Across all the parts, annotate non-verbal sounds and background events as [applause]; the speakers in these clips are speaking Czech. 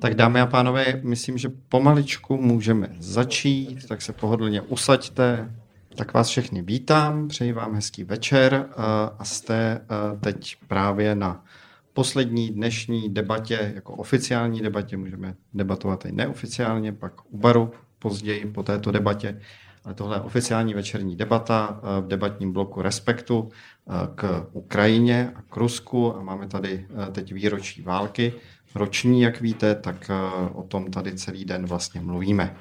Tak dámy a pánové, myslím, že pomaličku můžeme začít, tak se pohodlně usaďte. Tak vás všechny vítám, přeji vám hezký večer eh, a jste eh, teď právě na poslední dnešní debatě, jako oficiální debatě, můžeme debatovat i neoficiálně, pak u baru později po této debatě, ale tohle je oficiální večerní debata eh, v debatním bloku Respektu k Ukrajině a k Rusku. A máme tady teď výročí války roční, jak víte, tak eh, o tom tady celý den vlastně mluvíme.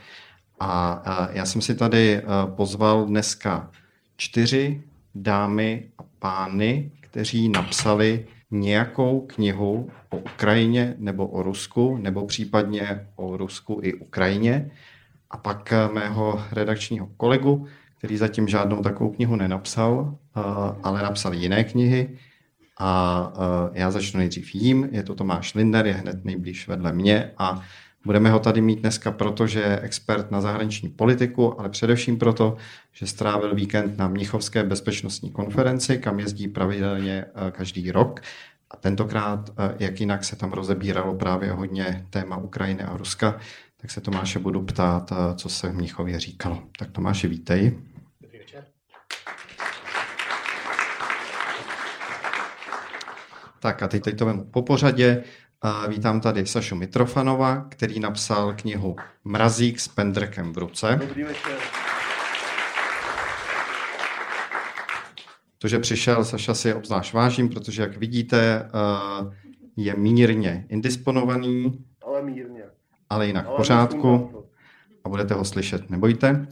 A eh, já jsem si tady eh, pozval dneska čtyři dámy a pány, kteří napsali nějakou knihu o Ukrajině nebo o Rusku, nebo případně o Rusku i Ukrajině. A pak mého redakčního kolegu, který zatím žádnou takovou knihu nenapsal, ale napsal jiné knihy, a uh, já začnu nejdřív jím, je to Tomáš Linder, je hned nejblíž vedle mě a budeme ho tady mít dneska, protože je expert na zahraniční politiku, ale především proto, že strávil víkend na Mnichovské bezpečnostní konferenci, kam jezdí pravidelně uh, každý rok. A tentokrát, uh, jak jinak se tam rozebíralo právě hodně téma Ukrajiny a Ruska, tak se Tomáše budu ptát, co se v Mnichově říkalo. Tak Tomáše, vítej. Tak a teď, teď to vemu po pořadě. A vítám tady Sašu Mitrofanova, který napsal knihu Mrazík s pendrekem v ruce. Dobrý večer. To, že přišel, Saša si obzvlášť vážím, protože jak vidíte, je mírně indisponovaný. Ale mírně. Ale jinak v pořádku. A budete ho slyšet, nebojte.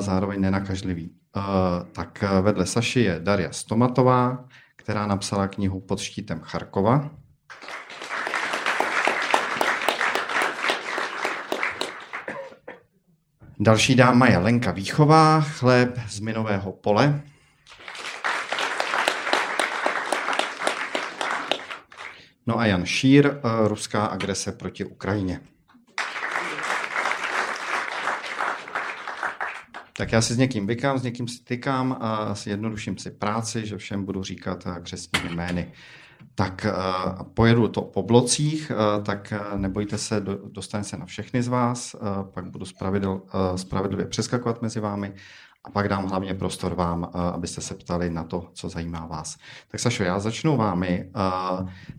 Zároveň nenakažlivý. Tak vedle Saši je Daria Stomatová, která napsala knihu Pod štítem Charkova. Další dáma je Lenka Výchová, chléb z minového pole. No a Jan Šír, eh, ruská agrese proti Ukrajině. Tak já si s někým vykám, s někým si tykám a si jednoduším si práci, že všem budu říkat eh, křesní jmény. Tak eh, pojedu to po blocích, eh, tak nebojte se, dostane se na všechny z vás, pak budu spravedl, spravedlivě přeskakovat mezi vámi a pak dám hlavně prostor vám, abyste se ptali na to, co zajímá vás. Tak Sašo, já začnu vámi.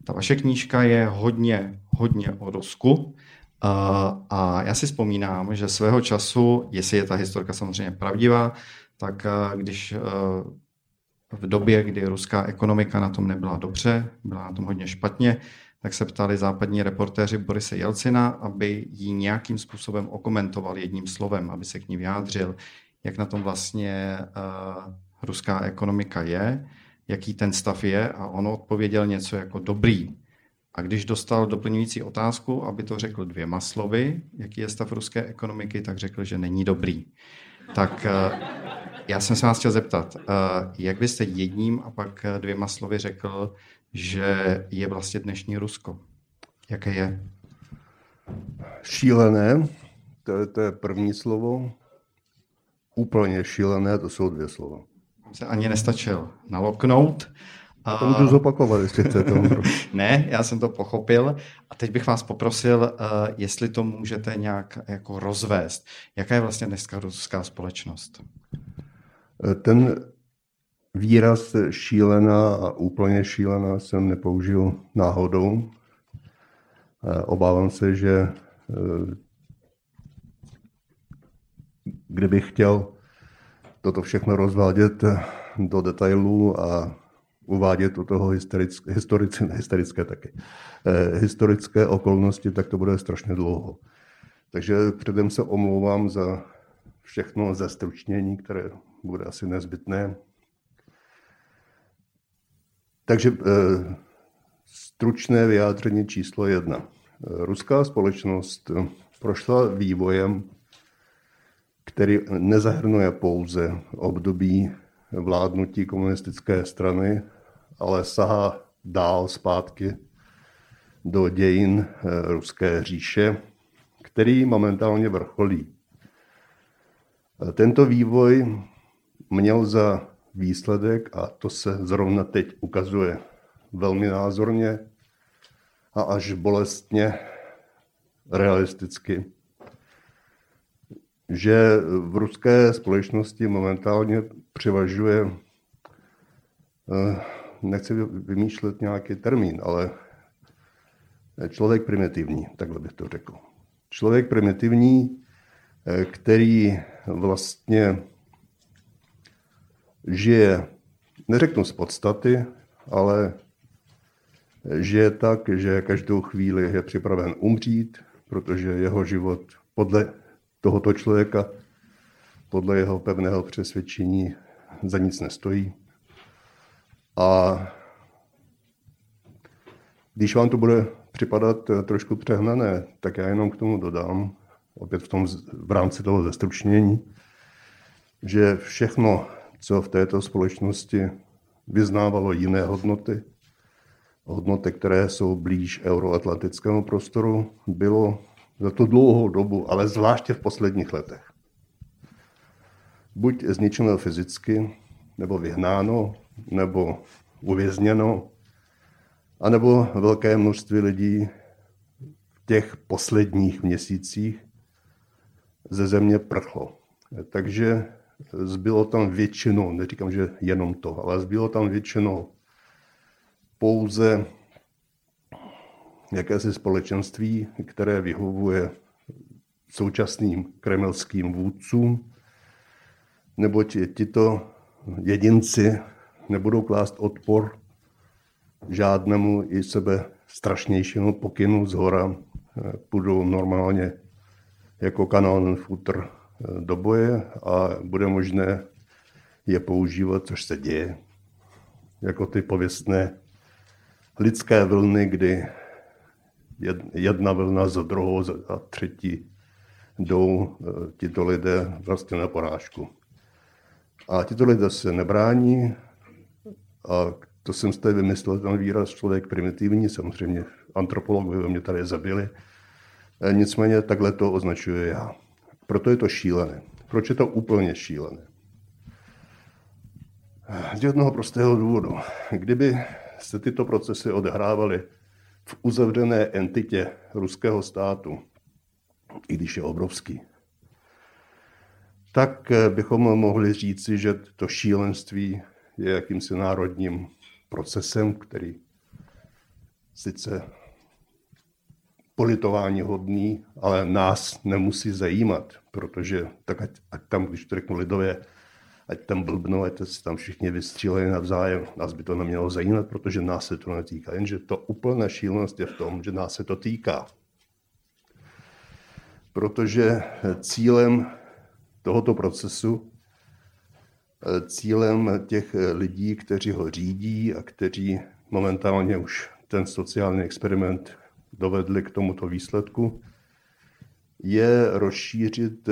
Ta vaše knížka je hodně, hodně o Rusku. A, a já si vzpomínám, že svého času, jestli je ta historka samozřejmě pravdivá, tak když v době, kdy ruská ekonomika na tom nebyla dobře, byla na tom hodně špatně, tak se ptali západní reportéři Borise Jelcina, aby ji nějakým způsobem okomentoval jedním slovem, aby se k ní vyjádřil, jak na tom vlastně uh, ruská ekonomika je, jaký ten stav je a on odpověděl něco jako dobrý. A když dostal doplňující otázku, aby to řekl dvěma slovy, jaký je stav ruské ekonomiky, tak řekl, že není dobrý. Tak eh, já jsem se vás chtěl zeptat, eh, jak byste jedním a pak dvěma slovy řekl, že je vlastně dnešní Rusko? Jaké je? Šílené, to je, to je první slovo. Úplně šílené, to jsou dvě slova. Se ani nestačil naloknout. A to můžu zopakovat, jestli chcete. [laughs] ne, já jsem to pochopil. A teď bych vás poprosil, uh, jestli to můžete nějak jako rozvést. Jaká je vlastně dneska ruská společnost? Eh, ten výraz šílená a úplně šílená jsem nepoužil náhodou. Eh, obávám se, že kdybych chtěl toto všechno rozvádět do detailů a uvádět u toho historické, historické, historické taky, eh, historické okolnosti, tak to bude strašně dlouho. Takže předem se omlouvám za všechno zestručnění, které bude asi nezbytné. Takže eh, stručné vyjádření číslo jedna. Ruská společnost prošla vývojem, který nezahrnuje pouze období vládnutí komunistické strany ale sahá dál zpátky do dějin eh, Ruské říše, který momentálně vrcholí. Tento vývoj měl za výsledek, a to se zrovna teď ukazuje velmi názorně a až bolestně, realisticky, že v ruské společnosti momentálně převažuje, eh, nechci vymýšlet nějaký termín, ale člověk primitivní, takhle bych to řekl. Člověk primitivní, eh, který vlastně žije, neřeknu z podstaty, ale žije tak, že každou chvíli je připraven umřít, protože jeho život podle tohoto člověka, podle jeho pevného přesvědčení za nic nestojí. A když vám to bude připadat trošku přehnané, tak já jenom k tomu dodám, opět v, tom, v rámci toho zestručnění, že všechno, co v této společnosti vyznávalo jiné hodnoty, hodnoty, které jsou blíž euroatlantickému prostoru, bylo za tu dlouhou dobu, ale zvláště v posledních letech. Buď zničeno fyzicky, nebo vyhnáno, nebo uvězněno, anebo velké množství lidí v těch posledních měsících ze země prchlo. Takže zbylo tam většinou, neříkám, že jenom to, ale zbylo tam většinou pouze jakési společenství, které vyhovuje současným kremelským vůdcům, neboť tito jedinci nebudou klást odpor žádnému i sebe strašnějšímu pokynu z hora. Půjdou normálně jako kanon futr do boje a bude možné je používat, což se děje, jako ty pověstné lidské vlny, kdy jedna vlna za druhou a třetí jdou eh, tito lidé vlastně na porážku. A tito lidé se nebrání a to jsem zde vymyslel ten výraz člověk primitivní, samozřejmě antropologové mě tady zabili. Eh, nicméně takhle to označuje já. Proto je to šílené. Proč je to úplně šílené? Z jednoho prostého důvodu. Kdyby se tyto procesy odehrávaly v uzavřené entitě ruského státu, i když je obrovský, tak bychom mohli říci, že to šílenství je jakýmsi národním procesem, který sice politování hodný, ale nás nemusí zajímat, protože tak ať, ať tam, když to řeknu lidově, ať tam blbnou, ať se tam všichni vystřílejí navzájem. Nás by to nemělo zajímat, protože nás se to netýká. Jenže to úplná šílenost je v tom, že nás se to týká. Protože cílem tohoto procesu, cílem těch lidí, kteří ho řídí a kteří momentálně už ten sociální experiment dovedli k tomuto výsledku, je rozšířit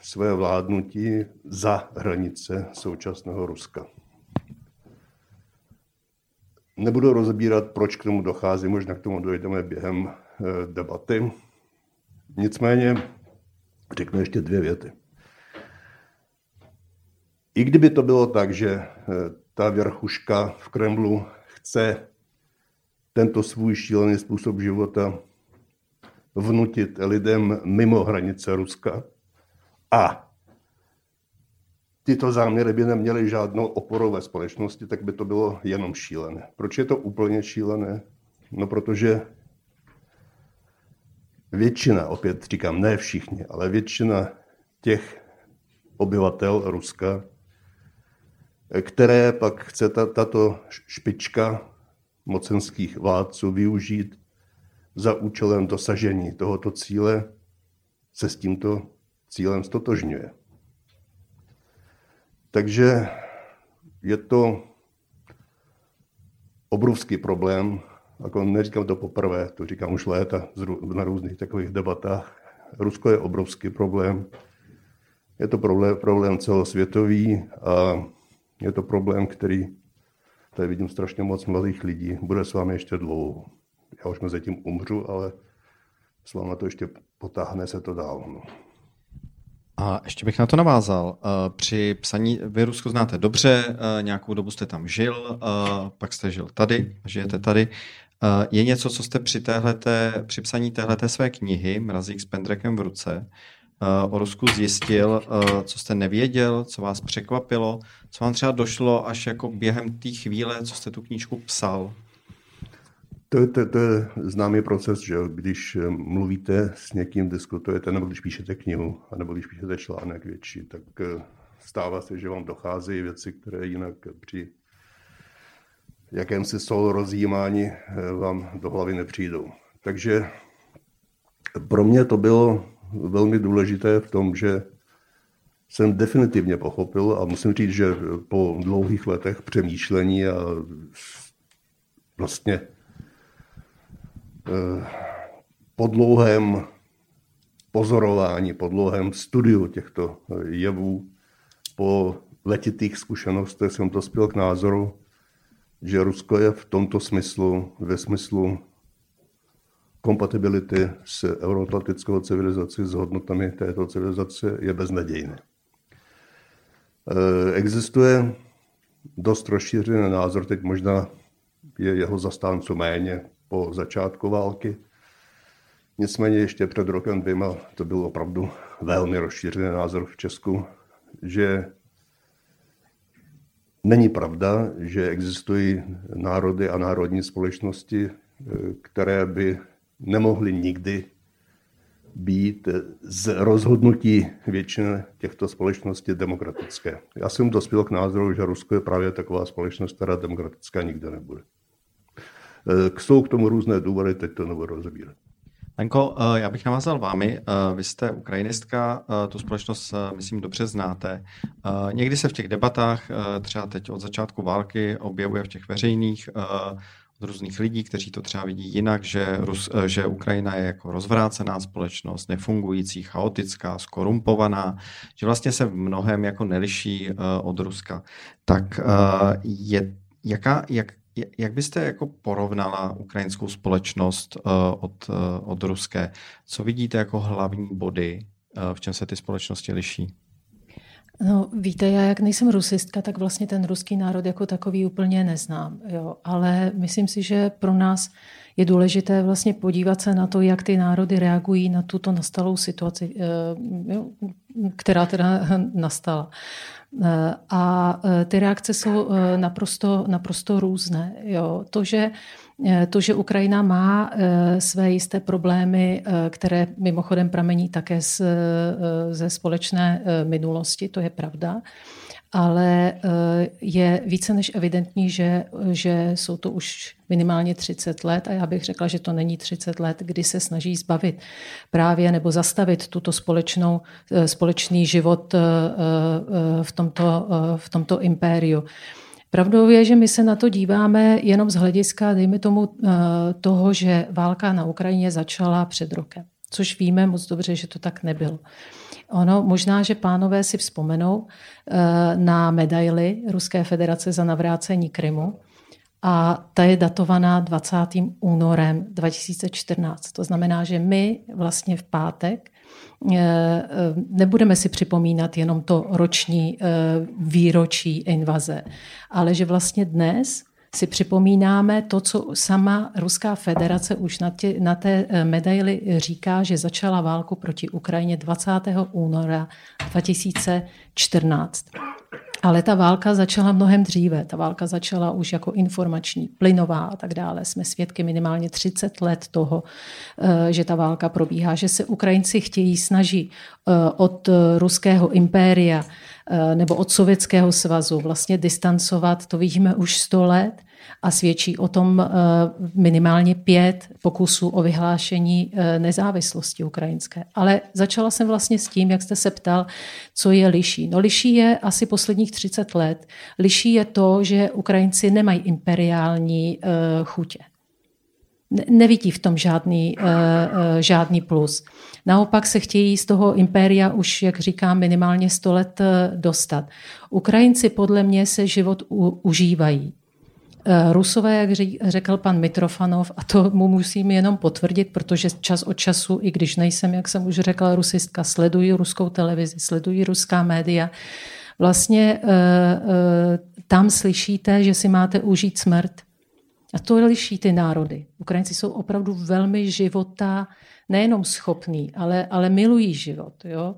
své vládnutí za hranice současného Ruska. Nebudu rozbírat, proč k tomu dochází, možná k tomu dojdeme během eh, debaty. Nicméně řeknu ještě dvě věty. I kdyby to bylo tak, že eh, ta věrchuška v Kremlu chce tento svůj šílený způsob života vnutit lidem mimo hranice Ruska, a tyto záměry by neměly žádnou oporu ve společnosti, tak by to bylo jenom šílené. Proč je to úplně šílené? No protože většina, opět říkám, ne všichni, ale většina těch obyvatel Ruska, které pak chce tato špička mocenských vládců využít za účelem dosažení tohoto cíle, se s tímto cílem stotožňuje. Takže je to obrovský problém, jako neříkám to poprvé, to říkám už léta na různých takových debatách. Rusko je obrovský problém, je to problém, problém celosvětový a je to problém, který, tady vidím strašně moc mladých lidí, bude s vámi ještě dlouho. Já už mezi tím umřu, ale s vámi to ještě potáhne se to dál. No. A ještě bych na to navázal. Eh, při psaní, vy Rusko znáte dobře, eh, nějakou dobu jste tam žil, eh, pak jste žil tady, žijete tady. Je něco, co jste při, téhleté, při psaní téhleté své knihy Mrazík s pendrekem v ruce o Rusku zjistil, co jste nevěděl, co vás překvapilo, co vám třeba došlo až jako během té chvíle, co jste tu knížku psal? To, to, to je známý proces, že když eh, mluvíte s někým, diskutujete, nebo když píšete knihu, nebo když píšete článek větší, tak eh, stává se, že vám docházejí věci, které jinak při jakémsi sol rozjímání eh, vám do hlavy nepřijdou. Takže pro mě to bylo velmi důležité v tom, že jsem definitivně pochopil a musím říct, že po dlouhých letech přemýšlení a vlastně po dlouhém pozorování, po dlouhém studiu těchto jevů, po letitých zkušenostech jsem dospěl k názoru, že Rusko je v tomto smyslu, ve smyslu kompatibility s euroatlantickou civilizací, s hodnotami této civilizace, je beznadějné. Eh, existuje dost rozšířený názor, teď možná je jeho zastánců méně, po začátku války. Nicméně ještě před rokem dvěma to byl opravdu velmi rozšířený názor v Česku, že není pravda, že existují národy a národní společnosti, které by nemohly nikdy být z rozhodnutí většiny těchto společností demokratické. Já jsem dospěl k názoru, že Rusko je právě taková společnost, která demokratická nikdy nebude. Eh, jsou k tomu různé důvody, teď to nebudu rozebírat. Lenko, eh, já bych navázal vámi. Eh, vy jste ukrajinistka, tu společnost, myslím, dobře znáte. Někdy se v těch debatách, třeba teď od začátku války, objevuje v těch veřejných od různých lidí, kteří to třeba vidí jinak, že, Rus, že Ukrajina je jako rozvrácená společnost, nefungující, chaotická, skorumpovaná, že vlastně se v mnohem jako neliší od Ruska. Tak je, jaká, jak, jak byste jako porovnala ukrajinskou společnost od, od ruské? Co vidíte jako hlavní body, v čem se ty společnosti liší? No, víte, já jak nejsem rusistka, tak vlastně ten ruský národ jako takový úplně neznám. Jo. Ale myslím si, že pro nás je důležité vlastně podívat se na to, jak ty národy reagují na tuto nastalou situaci, která teda [laughs] nastala. Eh, a eh, ty reakce jsou eh, naprosto, naprosto různé. Jo. To, že to, že Ukrajina má své jisté problémy, které mimochodem pramení také z, ze společné minulosti, to je pravda ale eh, je více než evidentní, že, že jsou to už minimálně 30 let a já bych řekla, že to není 30 let, kdy se snaží zbavit právě nebo zastavit tuto společnou, eh, společný život eh, v tomto, v tomto impériu. Pravdou je, že my se na to díváme jenom z hlediska, dejme tomu, toho, že válka na Ukrajině začala před rokem. Což víme moc dobře, že to tak nebylo. Ono, možná, že pánové si vzpomenou eh, na medaili Ruské federace za navrácení Krymu. A ta je datovaná 20. únorem 2014. To znamená, že my vlastně v pátek eh, eh, nebudeme si připomínat jenom to roční výročí invaze, ale že vlastně dnes si připomínáme to, co sama Ruská federace už na, tě, na té eh, medaili říká, že začala válku proti Ukrajině 20. února 2014. Ale ta válka začala mnohem dříve. Ta válka začala už jako informační, plynová a tak dále. Jsme svědky minimálně 30 let toho, eh, že ta válka probíhá, že se Ukrajinci chtějí snaží eh, od ruského impéria Eh, nebo od Sovětského svazu vlastně distancovat, to vidíme už 100 let a svědčí o tom eh, minimálně pět pokusů o vyhlášení eh, nezávislosti ukrajinské. Ale začala jsem vlastně s tím, jak jste se ptal, co je liší. No liší je asi posledních 30 let. Liší je to, že Ukrajinci nemají imperiální chutě nevidí v tom žádný, žádný plus. Naopak se chtějí z toho impéria už, jak říkám, minimálně 100 let dostat. Ukrajinci podle mě se život u, užívají. Rusové, jak řekl pan Mitrofanov, a to mu musím jenom potvrdit, protože čas od času, i když nejsem, jak jsem už řekla, rusistka, sleduji ruskou televizi, sleduji ruská média, vlastně tam slyšíte, že si máte užít smrt, A to liší ty národy. Ukrajinci jsou opravdu velmi života, nejenom schopní, ale, ale milují život. Jo?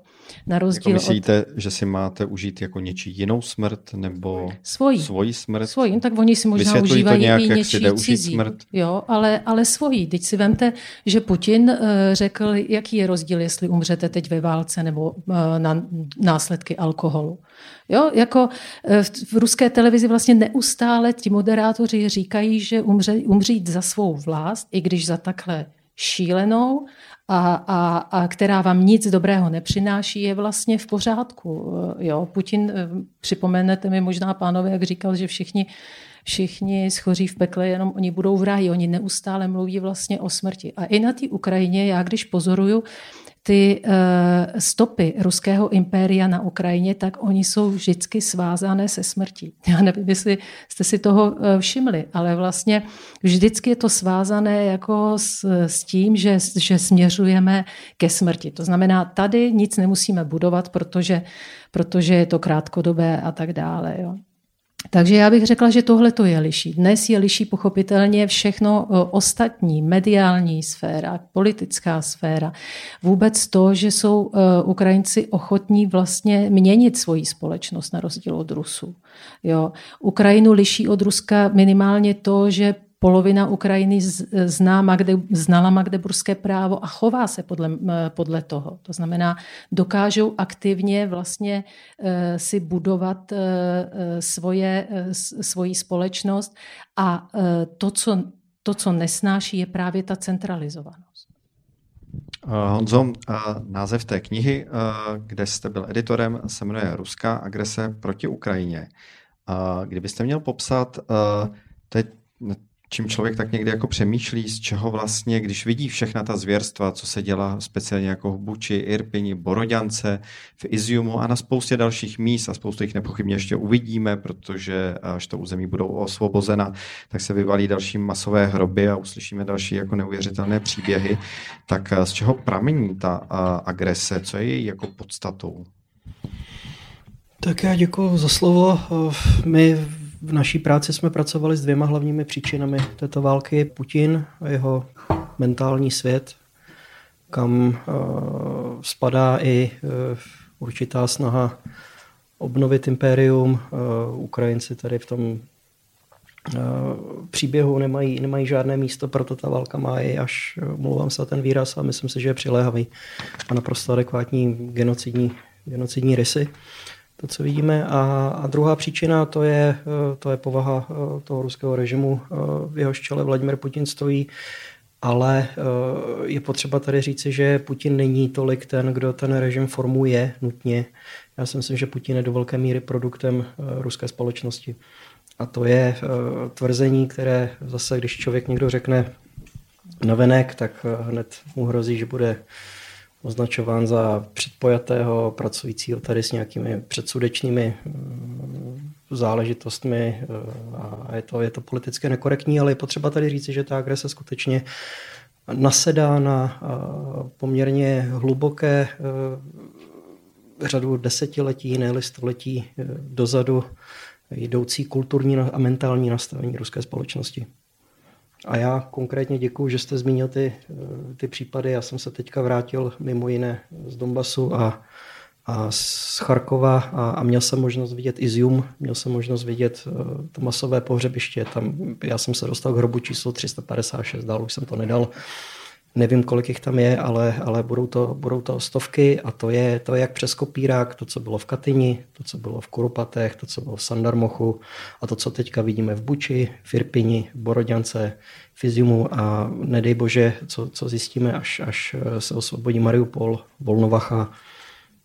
Na rozdíl jako myslíte, od... že si máte užít jako něčí jinou smrt nebo svoji, svoji smrt? Svoji, no, tak oni si možná Vysvětlují užívají nějak, i něčí cizí. Smrt? Jo, ale, ale svoji. Teď si vemte, že Putin uh, řekl, jaký je rozdíl, jestli umřete teď ve válce nebo uh, na následky alkoholu. Jo, jako uh, v ruské televizi vlastně neustále ti moderátoři říkají, že umře, umřít za svou vlast, i když za takhle šílenou a, a, a která vám nic dobrého nepřináší, je vlastně v pořádku. Jo, Putin, eh, připomenete mi možná pánové, jak říkal, že všichni všichni schoří v pekle, jenom oni budou v ráji. Oni neustále mluví vlastně o smrti. A i na té Ukrajině, já když pozoruju, ty uh, stopy ruského impéria na Ukrajině, tak oni jsou vždycky svázané se smrtí. [laughs] Já nevím, jestli jste si toho uh, všimli, ale vlastně vždycky je to svázané jako s, s tím, že, že směřujeme ke smrti. To znamená, tady nic nemusíme budovat, protože, protože je to krátkodobé a tak dále. Jo. Takže já bych řekla, že tohle to je liší. Dnes je liší pochopitelně všechno ostatní, mediální sféra, politická sféra. Vůbec to, že jsou e, Ukrajinci ochotní vlastně měnit svoji společnost na rozdíl od Rusů. Jo. Ukrajinu liší od Ruska minimálně to, že polovina Ukrajiny zná Magde, znala magdeburské právo a chová se podle, podle toho. To znamená, dokážou aktivně vlastně eh, si budovat eh, eh, svoje, svoji společnost a to co, to, co nesnáší, je právě ta centralizovanost. Honzo, název té knihy, kde jste byl editorem, se jmenuje Ruská agrese proti Ukrajině. Kdybyste měl popsat, teď čím člověk tak někdy jako přemýšlí, z čeho vlastně, když vidí všechna ta zvěrstva, co se dělá speciálně jako v Buči, Irpini, Boroďance, v Iziumu a na spoustě dalších míst a spoustu jich nepochybně ještě uvidíme, protože až to území budou osvobozena, tak se vyvalí další masové hroby a uslyšíme další jako neuvěřitelné příběhy. Tak z čeho pramení ta agrese, co je její jako podstatou? Tak já děkuji za slovo. My v naší práci jsme pracovali s dvěma hlavními příčinami této války. Putin a jeho mentální svět, kam uh, spadá i uh, určitá snaha obnovit impérium. Uh, Ukrajinci tady v tom příběhu nemají, nemají žádné místo, proto ta válka má i až, mluvám se ten výraz, a myslím si, že je přiléhavý a naprosto adekvátní genocidní, genocidní rysy to, co vidíme. A, a druhá příčina to je, eh, to je povaha eh, toho ruského režimu, eh, v jeho čele Vladimir Putin stojí, ale je potřeba tady říci, že Putin není tolik ten, kdo ten režim formuje nutně. Já si myslím, že Putin je do velké míry produktem ruské společnosti. A to je tvrzení, které zase, když člověk někdo řekne navenek, tak hned mu hrozí, že bude označován za předpojatého, pracujícího tady s nějakými předsudečnými mm, záležitostmi eh, a je to, je to politicky nekorektní, ale je potřeba tady říci, že ta agrese skutečně nasedá na eh, poměrně hluboké eh, řadu desetiletí, ne století dozadu jdoucí kulturní a mentální nastavení ruské společnosti. A já konkrétně děkuji, že jste zmínil ty, eh, ty případy. Já jsem se teďka vrátil mimo jiné z Donbasu a, a z Charkova a, a měl jsem možnost vidět Izium, měl jsem možnost vidět uh, to masové pohřebiště. Tam, já jsem se dostal k hrobu číslo 356, dál už jsem to nedal. Nevím, kolik jich tam je, ale, ale budou, to, budou to stovky a to je, to je jak přes kopírák, to, co bylo v Katyni, to, co bylo v Kurupatech, to, co bylo v Sandarmochu a to, co teďka vidíme v Buči, v Irpini, v Borodňance, v Iziumu a nedej bože, co, co zjistíme, až, až se osvobodí Mariupol, Volnovacha,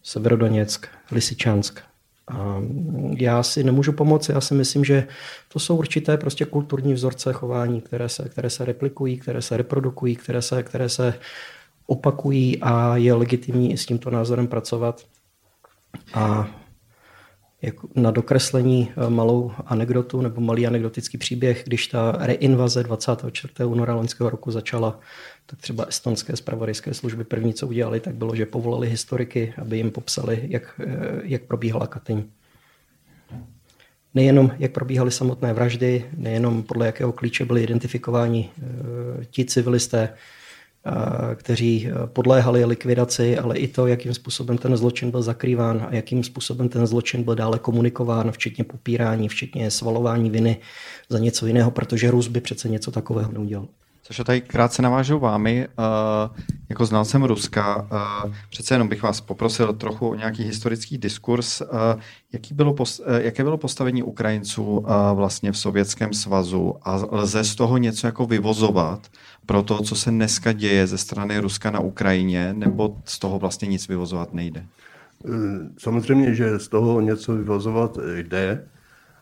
Severodoněck, Lisičansk, a já si nemůžu pomoci, já si myslím, že to jsou určité prostě kulturní vzorce chování, které se, které se replikují, které se reprodukují, které se, které se opakují a je legitimní i s tímto názorem pracovat. A na dokreslení eh, malou anekdotu nebo malý anekdotický příběh, když ta reinvaze 24. února loňského roku začala, tak třeba estonské spravodajské služby první, co udělali, tak bylo, že povolali historiky, aby jim popsali, jak, eh, jak probíhala Katyň. nejenom jak probíhaly samotné vraždy, nejenom podle jakého klíče byly identifikováni eh, ti civilisté, kteří podléhali likvidaci, ale i to, jakým způsobem ten zločin byl zakrýván a jakým způsobem ten zločin byl dále komunikován, včetně popírání, včetně svalování viny za něco jiného, protože Rus by přece něco takového neudělal. Což tady krátce navážu vámi, uh, jako znalcem Ruska. Přece jenom bych vás poprosil trochu o nějaký historický diskurs. Jaký bylo jaké bylo postavení Ukrajinců vlastně v Sovětském svazu a lze z toho něco jako vyvozovat pro to, co se dneska děje ze strany Ruska na Ukrajině, nebo z toho vlastně nic vyvozovat nejde? Samozřejmě, že z toho něco vyvozovat jde.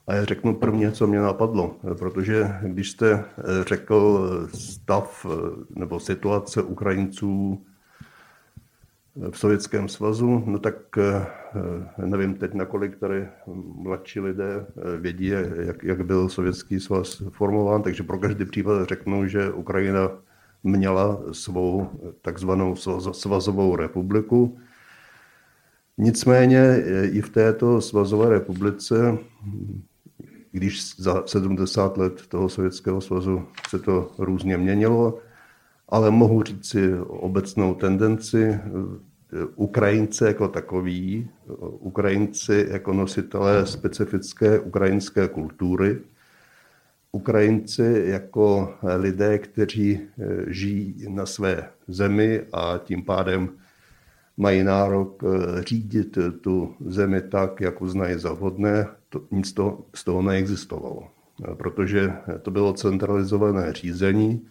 A já řeknu prvně, co mě napadlo, protože když jste eh, řekl stav eh, nebo situace Ukrajinců eh, v Sovětském svazu, no tak nevím teď, nakolik tady mladší lidé vědí, jak, jak byl Sovětský svaz formován, takže pro každý případ řeknu, že Ukrajina měla svou takzvanou svazovou republiku. Nicméně i v této svazové republice když za 70 let toho Sovětského svazu se to různě měnilo, ale mohu říct si obecnou tendenci. Ukrajince jako takový, Ukrajinci jako nositelé specifické ukrajinské kultury, Ukrajinci jako lidé, kteří žijí na své zemi a tím pádem mají nárok řídit tu zemi tak, jak uznají za vhodné, to, nic to, z toho neexistovalo, protože to bylo centralizované řízení,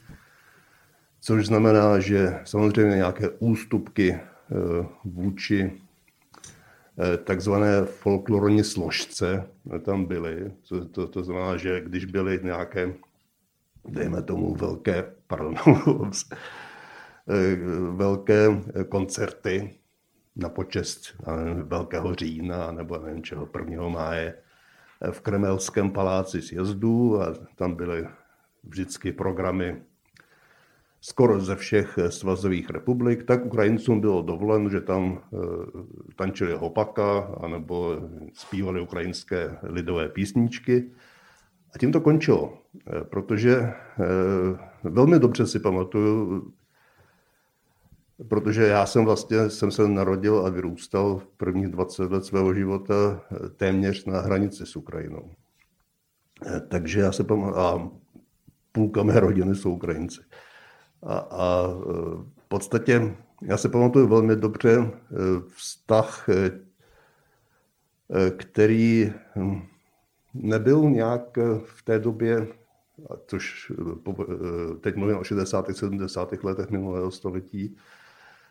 což znamená, že samozřejmě nějaké ústupky eh, vůči eh, takzvané folklorní složce tam byly. To, to, to znamená, že když byly nějaké, dejme tomu, velké, pardon, [laughs] eh, velké koncerty na počest Velkého října nebo nevím čeho, 1. máje, v Kremelském paláci sjezdů a tam byly vždycky programy skoro ze všech svazových republik, tak Ukrajincům bylo dovoleno, že tam eh, tančili hopaka anebo zpívali ukrajinské lidové písničky. A tím to končilo, eh, protože eh, velmi dobře si pamatuju, protože já jsem vlastně jsem se narodil a vyrůstal v prvních 20 let svého života eh, téměř na hranici s Ukrajinou. Eh, takže já se pamatuju, a půlka mé rodiny jsou Ukrajinci. A, a eh, v podstatě já se pamatuju velmi dobře vztah, který hm, nebyl nějak v té době, což teď mluvím o 60. 70. letech minulého století,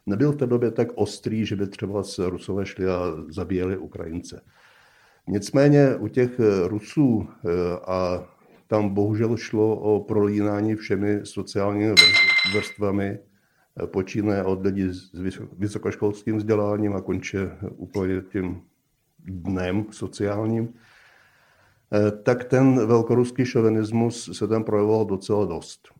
nebyl v té době tak ostrý, že by třeba se Rusové šli a zabíjeli Ukrajince. Nicméně u těch Rusů a tam bohužel šlo o prolínání všemi sociálními vrstvami, eh, počínaje od lidí s vysokoškolským vzděláním a konče úplně tím dnem sociálním, eh, tak ten velkoruský šovinismus se tam projevoval docela dost.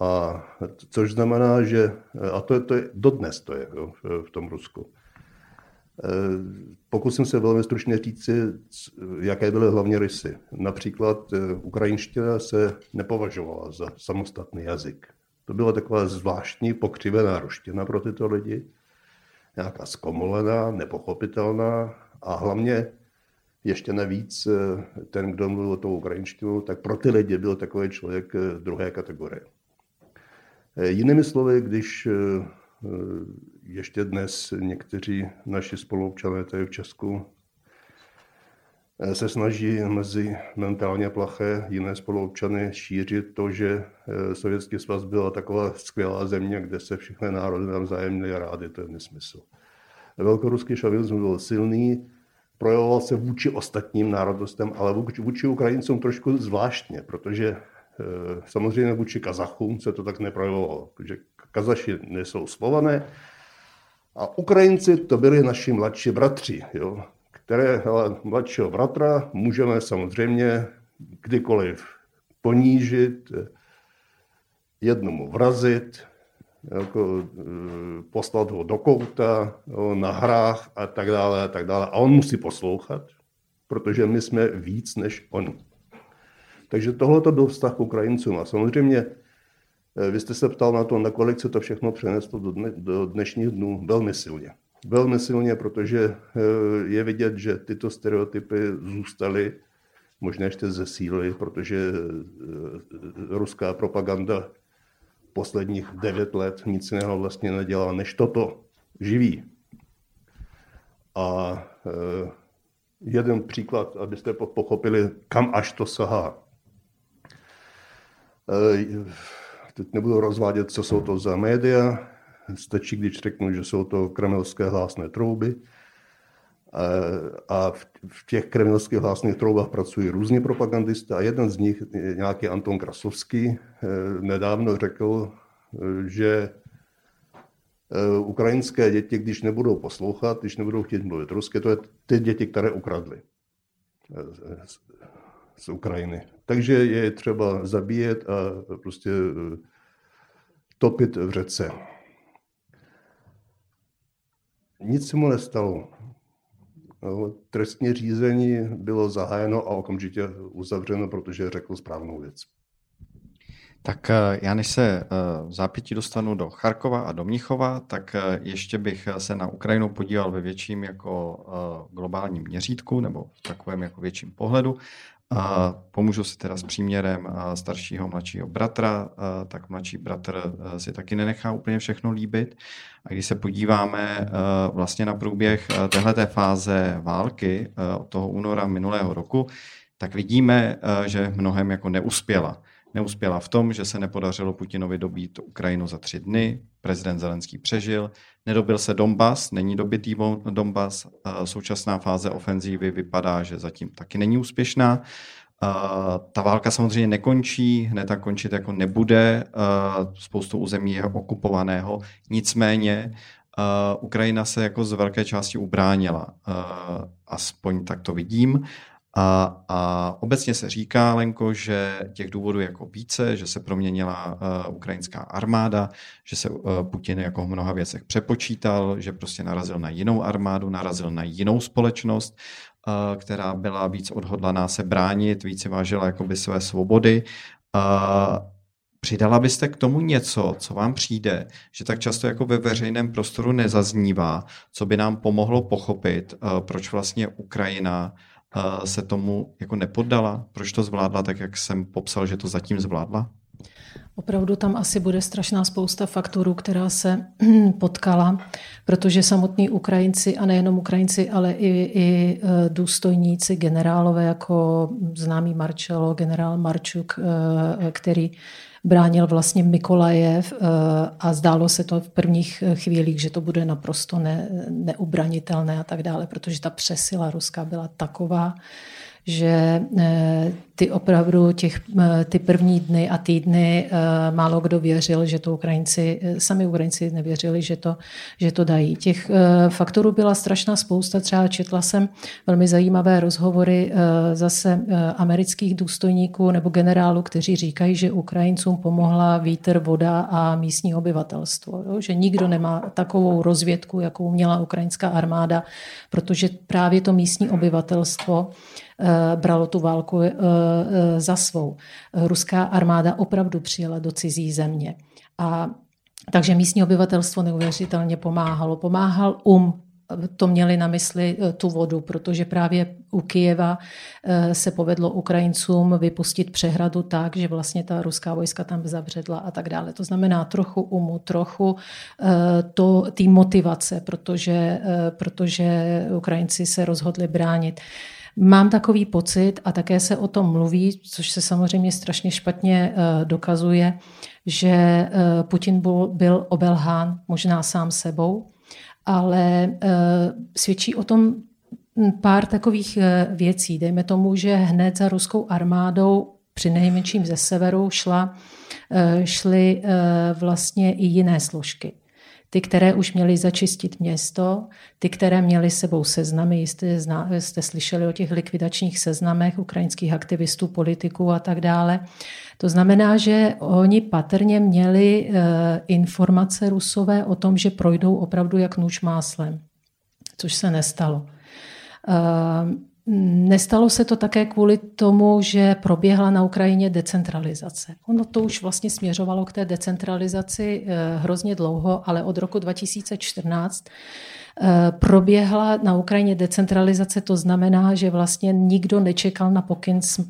A což znamená, že, a to je, to je dodnes to je jo, v tom Rusku. Pokusím se velmi stručně říci, jaké byly hlavně rysy. Například e, ukrajinština se nepovažovala za samostatný jazyk. To byla taková zvláštní pokřivená ruština pro tyto lidi, nějaká zkomolená, nepochopitelná a hlavně ještě navíc e, ten, kdo mluvil tou ukrajinštinou, tak pro ty lidi byl takový člověk druhé kategorie. Eh, jinými slovy, když eh, eh, ještě dnes někteří naši spoluobčané tady v Česku se snaží mezi mentálně plaché jiné spoluobčany šířit to, že Sovětský svaz byla taková skvělá země, kde se všechny národy navzájem měly rády, to je nesmysl. Velkoruský šovinismus byl silný, projevoval se vůči ostatním národnostem, ale vůči, vůči Ukrajincům trošku zvláštně, protože Eh, samozřejmě vůči Kazachům se to tak neprojevovalo, protože Kazaši nejsou slované a Ukrajinci to byli naši mladší bratři, jo, které ale mladšího bratra můžeme samozřejmě kdykoliv ponížit, jednomu vrazit, jako, eh, poslat ho do kouta, jo, na hrách a tak dále a tak dále. A on musí poslouchat, protože my jsme víc než oni. Takže tohle to byl vztah k Ukrajincům. A samozřejmě vy jste se ptal na to, nakolik se to všechno přeneslo do, dne, do dnešních dnů velmi silně. Velmi silně, protože eh, je vidět, že tyto stereotypy zůstaly, možná ještě zesílily, protože ruská propaganda posledních devět let nic jiného vlastně nedělá, než toto živí. A jeden příklad, abyste pochopili, kam až to sahá. Teď nebudu rozvádět, co jsou to za média. Stačí, když řeknu, že jsou to kremelské hlásné trouby. A v těch kremelských hlásných troubách pracují různí propagandisté a jeden z nich, nějaký Anton Krasovský, e, nedávno řekl, že Eh, ukrajinské děti, když nebudou poslouchat, když nebudou chtít mluvit rusky, to je ty děti, které ukradly eh, z Ukrajiny. Takže je třeba zabíjet a prostě eh, topit v řece. Nic se mu nestalo. Trestní řízení bylo zahájeno a okamžitě uzavřeno, protože řekl správnou věc. Tak eh, já než se eh, v zápětí dostanu do Charkova a do Mnichova, tak ještě bych se na Ukrajinu podíval ve větším jako globálním měřítku nebo v takovém jako větším pohledu. Pomůžu si teda s příměrem staršího mladšího bratra, tak mladší bratr si taky nenechá úplně všechno líbit. A když se podíváme vlastně na průběh téhleté fáze války od toho února minulého roku, tak vidíme, že mnohem jako neuspěla. Neuspěla v tom, že se nepodařilo Putinovi dobít Ukrajinu za tři dny, prezident Zelenský přežil, nedobil se Donbass, není dobitý Donbass, současná fáze ofenzívy vypadá, že zatím taky není úspěšná. Ta válka samozřejmě nekončí, hned tak končit jako nebude, spoustu území je okupovaného, nicméně Ukrajina se jako z velké části ubránila, aspoň tak to vidím. A, a obecně se říká, Lenko, že těch důvodů jako více, že se proměnila uh, ukrajinská armáda, že se uh, Putin jako v mnoha věcech přepočítal, že prostě narazil na jinou armádu, narazil na jinou společnost, uh, která byla víc odhodlaná se bránit, více vážila jakoby své svobody. Uh, Přidala byste k tomu něco, co vám přijde, že tak často jako ve veřejném prostoru nezaznívá, co by nám pomohlo pochopit, proč vlastně Ukrajina se tomu jako nepoddala? Proč to zvládla tak, jak jsem popsal, že to zatím zvládla? Opravdu tam asi bude strašná spousta faktorů, která se [clears throat] potkala, protože samotní Ukrajinci, a nejenom Ukrajinci, ale i, i e, důstojníci, generálové jako známý Marčelo, generál Marčuk, e, který bránil vlastně Mikolajev eh, a zdálo se to v prvních chvílích, že to bude naprosto ne, neubranitelné a tak dále, protože ta přesila ruská byla taková, že eh, ty opravdu těch, eh, ty první dny a týdny eh, málo kdo věřil, že to Ukrajinci, sami Ukrajinci nevěřili, že to, že to dají. Těch faktorů byla strašná spousta. Třeba četla jsem velmi zajímavé rozhovory zase amerických důstojníků nebo generálů, kteří říkají, že Ukrajincům pomohla vítr, voda a místní obyvatelstvo. Jo? Že nikdo nemá takovou rozvědku, jakou měla ukrajinská armáda, protože právě to místní obyvatelstvo bralo tu válku eh, eh, za svou. Ruská armáda opravdu přijela do cizí země. A takže místní obyvatelstvo neuvěřitelně pomáhalo. Pomáhal um, to měli na mysli tu vodu, protože právě u Kijeva se povedlo Ukrajincům vypustit přehradu tak, že vlastně ta ruská vojska tam zabředla a tak dále. To znamená trochu umu, trochu to, tý motivace, protože, protože Ukrajinci se rozhodli bránit. Mám takový pocit, a také se o tom mluví, což se samozřejmě strašně špatně eh, dokazuje, že eh, Putin byl obelhán možná sám sebou, ale eh, svědčí o tom pár takových věcí. Dejme tomu, že hned za ruskou armádou při nejmenším ze severu šla, šly vlastně i jiné složky ty, které už měly začistit město, ty, které měly sebou seznamy, jste, zna, jste slyšeli o těch likvidačních seznamech ukrajinských aktivistů, politiků a tak dále. To znamená, že oni patrně měli e, informace rusové o tom, že projdou opravdu jak nůž máslem, což se nestalo. E, Nestalo se to také kvůli tomu, že proběhla na Ukrajině decentralizace. Ono to už vlastně směřovalo k té decentralizaci eh, hrozně dlouho, ale od roku 2014 eh, proběhla na Ukrajině decentralizace, to znamená, že vlastně nikdo nečekal na pokyn z eh,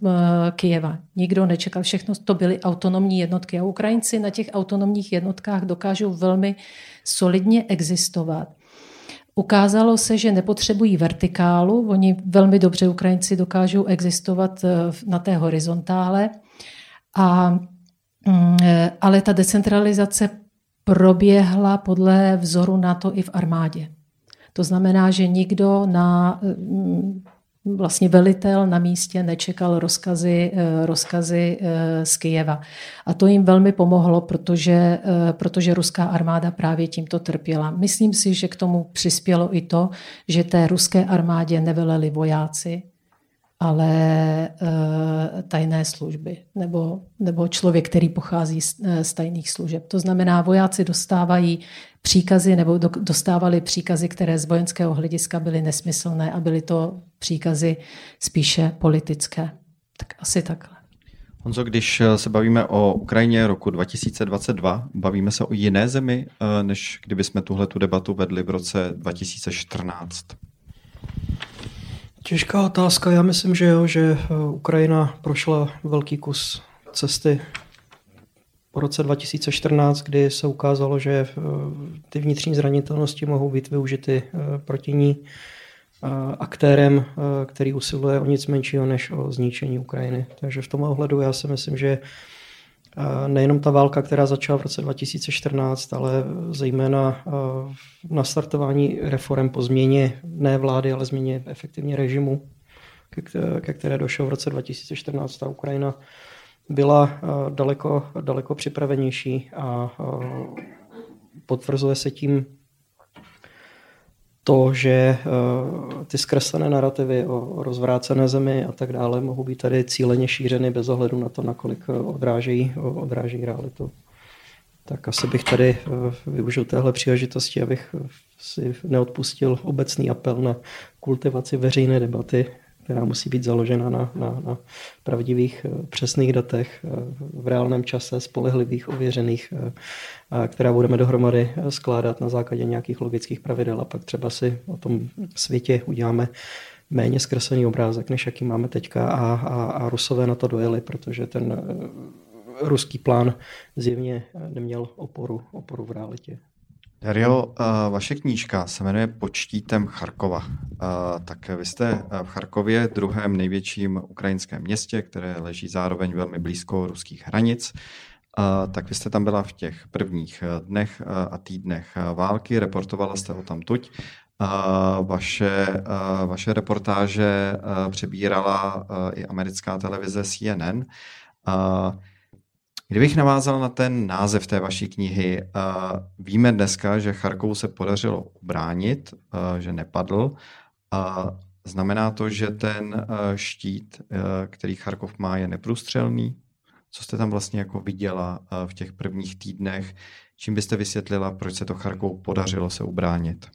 Kijeva. Nikdo nečekal, všechno to byly autonomní jednotky. A Ukrajinci na těch autonomních jednotkách dokážou velmi solidně existovat. Ukázalo se, že nepotřebují vertikálu, oni velmi dobře Ukrajinci dokážou existovat eh, na té horizontále, a, mm, eh, ale ta decentralizace proběhla podle vzoru NATO i v armádě. To znamená, že nikdo na mm, vlastně velitel na místě nečekal rozkazy, eh, rozkazy eh, z Kyjeva. A to jim velmi pomohlo, protože, eh, protože ruská armáda právě tímto trpěla. Myslím si, že k tomu přispělo i to, že té ruské armádě neveleli vojáci, ale uh, tajné služby nebo, nebo člověk, který pochází z, z tajných služeb. To znamená, vojáci dostávají příkazy nebo do, dostávali příkazy, které z vojenského hlediska byly nesmyslné a byly to příkazy spíše politické. Tak asi takhle. Honzo, když eh, se bavíme o Ukrajině roku 2022, bavíme se o jiné zemi, eh, než kdyby jsme tuhle tu debatu vedli v roce 2014? Těžká otázka. Já myslím, že jo, že eh, Ukrajina prošla velký kus cesty po roce 2014, kdy se ukázalo, že eh, ty vnitřní zranitelnosti mohou být využity eh, proti ní aktérem, který usiluje o nic menšího než o zničení Ukrajiny. Takže v tom ohledu já si myslím, že nejenom ta válka, která začala v roce 2014, ale zejména na startování reform po změně ne vlády, ale změně efektivně režimu, ke které došlo v roce 2014 ta Ukrajina, byla daleko, daleko připravenější a potvrzuje se tím to, že uh, ty zkreslené narrativy o rozvrácené zemi a tak dále mohou být tady cíleně šířeny bez ohledu na to, nakolik eh, odrážejí, odrážejí realitu. Tak asi bych tady uh, využil téhle příležitosti, abych si neodpustil obecný apel na kultivaci veřejné debaty která musí být založena na, na, na pravdivých, eh, přesných datech, eh, v reálném čase, spolehlivých, ověřených, eh, která budeme dohromady skládat na základě nějakých logických pravidel a pak třeba si o tom světě uděláme méně zkreslený obrázek, než jaký máme teďka a, a, a Rusové na to dojeli, protože ten ruský plán zjevně neměl oporu, oporu v realitě. Dario, eh, vaše knížka se jmenuje Počtítem Charkova. Eh, tak vy jste eh, v Charkově, druhém největším ukrajinském městě, které leží zároveň velmi blízko ruských hranic. Tak vy jste tam byla v těch prvních dnech a týdnech války, reportovala jste o tam tuď. Vaše, vaše reportáže přebírala i americká televize CNN. Kdybych navázal na ten název té vaší knihy, uh, víme dneska, že Charkovu se podařilo ubránit, uh, že nepadl. A znamená to, že ten uh, štít, uh, který Charkov má, je neprůstřelný? Co jste tam vlastně jako viděla uh, v těch prvních týdnech? Čím byste vysvětlila, proč se to Charkovu podařilo se ubránit?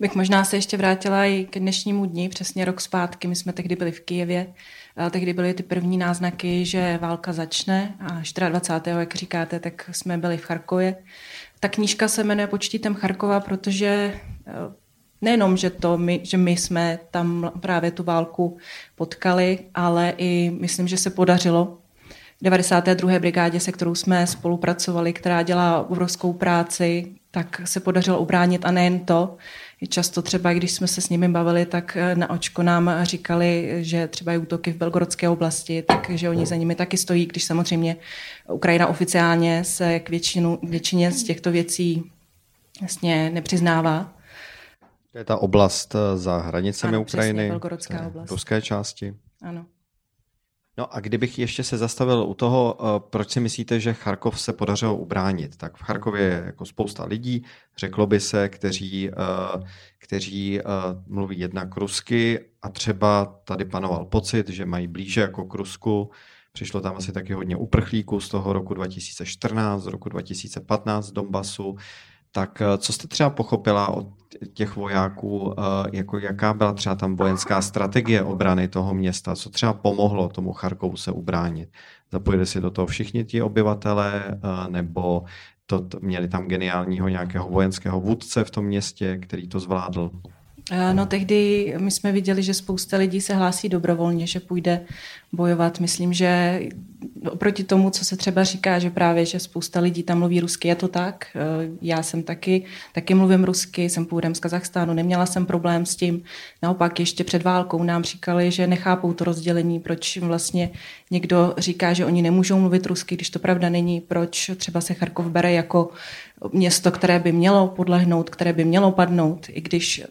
Bych možná se ještě vrátila i k dnešnímu dni, přesně rok zpátky. My jsme tehdy byli v Kijevě Tehdy byly ty první náznaky, že válka začne a 24. jak říkáte, tak jsme byli v Charkově. Ta knížka se jmenuje Počtítem Charkova, protože eh, nejenom, že, to my, že my jsme tam právě tu válku potkali, ale i myslím, že se podařilo 92. brigádě, se kterou jsme spolupracovali, která dělá obrovskou práci, tak se podařilo ubránit a nejen to, Často třeba, když jsme se s nimi bavili, tak eh, na očko nám říkali, že třeba je útoky v Belgorodské oblasti, takže oni za nimi taky stojí, když samozřejmě Ukrajina oficiálně se k většinu, většině z těchto věcí vlastně nepřiznává. To je ta oblast eh, za hranicemi ano, Ukrajiny, přesně, Belgorodská oblast. ruské části. Ano. No a kdybych ještě se zastavil u toho, eh, proč si myslíte, že Charkov se podařilo ubránit, tak v Charkově je jako spousta lidí, řeklo by se, kteří, eh, kteří eh, mluví jednak rusky a třeba tady panoval pocit, že mají blíže jako k Rusku. Přišlo tam asi taky hodně uprchlíků z toho roku 2014, z roku 2015 z Donbasu. Tak co jste třeba pochopila od těch vojáků, jako jaká byla třeba tam vojenská strategie obrany toho města, co třeba pomohlo tomu Charkovu se ubránit. Zapojili si do toho všichni ti obyvatelé, nebo to, měli tam geniálního nějakého vojenského vůdce v tom městě, který to zvládl? Eh, no tehdy my jsme viděli, že spousta lidí se hlásí dobrovolně, že půjde bojovat. Myslím, že oproti tomu, co se třeba říká, že právě, že spousta lidí tam mluví rusky, je to tak. Eh, já jsem taky, taky mluvím rusky, jsem původem z Kazachstánu, neměla jsem problém s tím. Naopak ještě před válkou nám říkali, že nechápou to rozdělení, proč vlastně někdo říká, že oni nemůžou mluvit rusky, když to pravda není, proč třeba se Charkov bere jako město, které by mělo podlehnout, které by mělo padnout, i když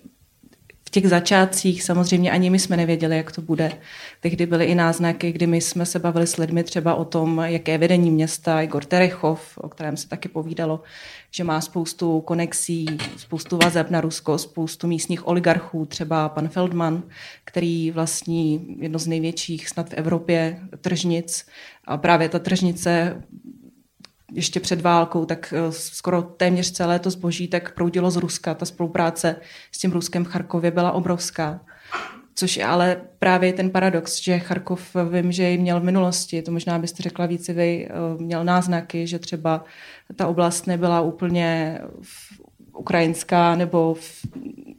těch začátcích samozřejmě ani my jsme nevěděli, jak to bude. Tehdy byly i náznaky, kdy my jsme se bavili s lidmi třeba o tom, jaké je vedení města, Igor Terechov, o kterém se taky povídalo, že má spoustu konexí, spoustu vazeb na Rusko, spoustu místních oligarchů, třeba pan Feldman, který vlastní jedno z největších snad v Evropě tržnic. A právě ta tržnice ještě před válkou, tak eh, skoro téměř celé to zboží tak proudilo z Ruska. Ta spolupráce s tím Ruskem v Charkově byla obrovská. Což je ale právě ten paradox, že Charkov, vím, že ji měl v minulosti, to možná byste řekla více vy, eh, měl náznaky, že třeba ta oblast nebyla úplně ukrajinská, nebo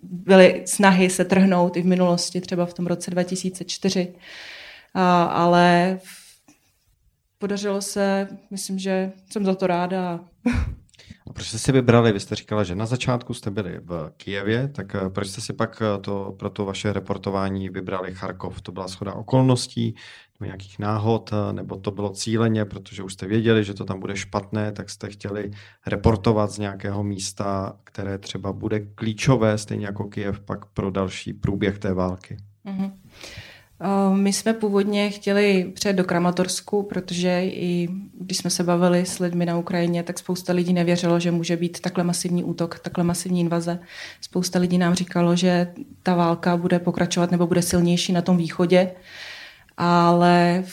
byly snahy se trhnout i v minulosti, třeba v tom roce 2004. ale podařilo se, myslím, že jsem za to ráda. A proč jste si vybrali, vy jste říkala, že na začátku jste byli v Kijevě, tak eh, proč jste si pak eh, to, pro to vaše reportování vybrali Charkov? To byla schoda okolností, nebo nějakých náhod, eh, nebo to bylo cíleně, protože už jste věděli, že to tam bude špatné, tak jste chtěli reportovat z nějakého místa, které třeba bude klíčové, stejně jako Kijev, pak pro další průběh té války. Mm-hmm. Eh, my jsme původně chtěli přijet do Kramatorsku, protože i když jsme se bavili s lidmi na Ukrajině, tak spousta lidí nevěřilo, že může být takhle masivní útok, takhle masivní invaze. Spousta lidí nám říkalo, že ta válka bude pokračovat nebo bude silnější na tom východě, ale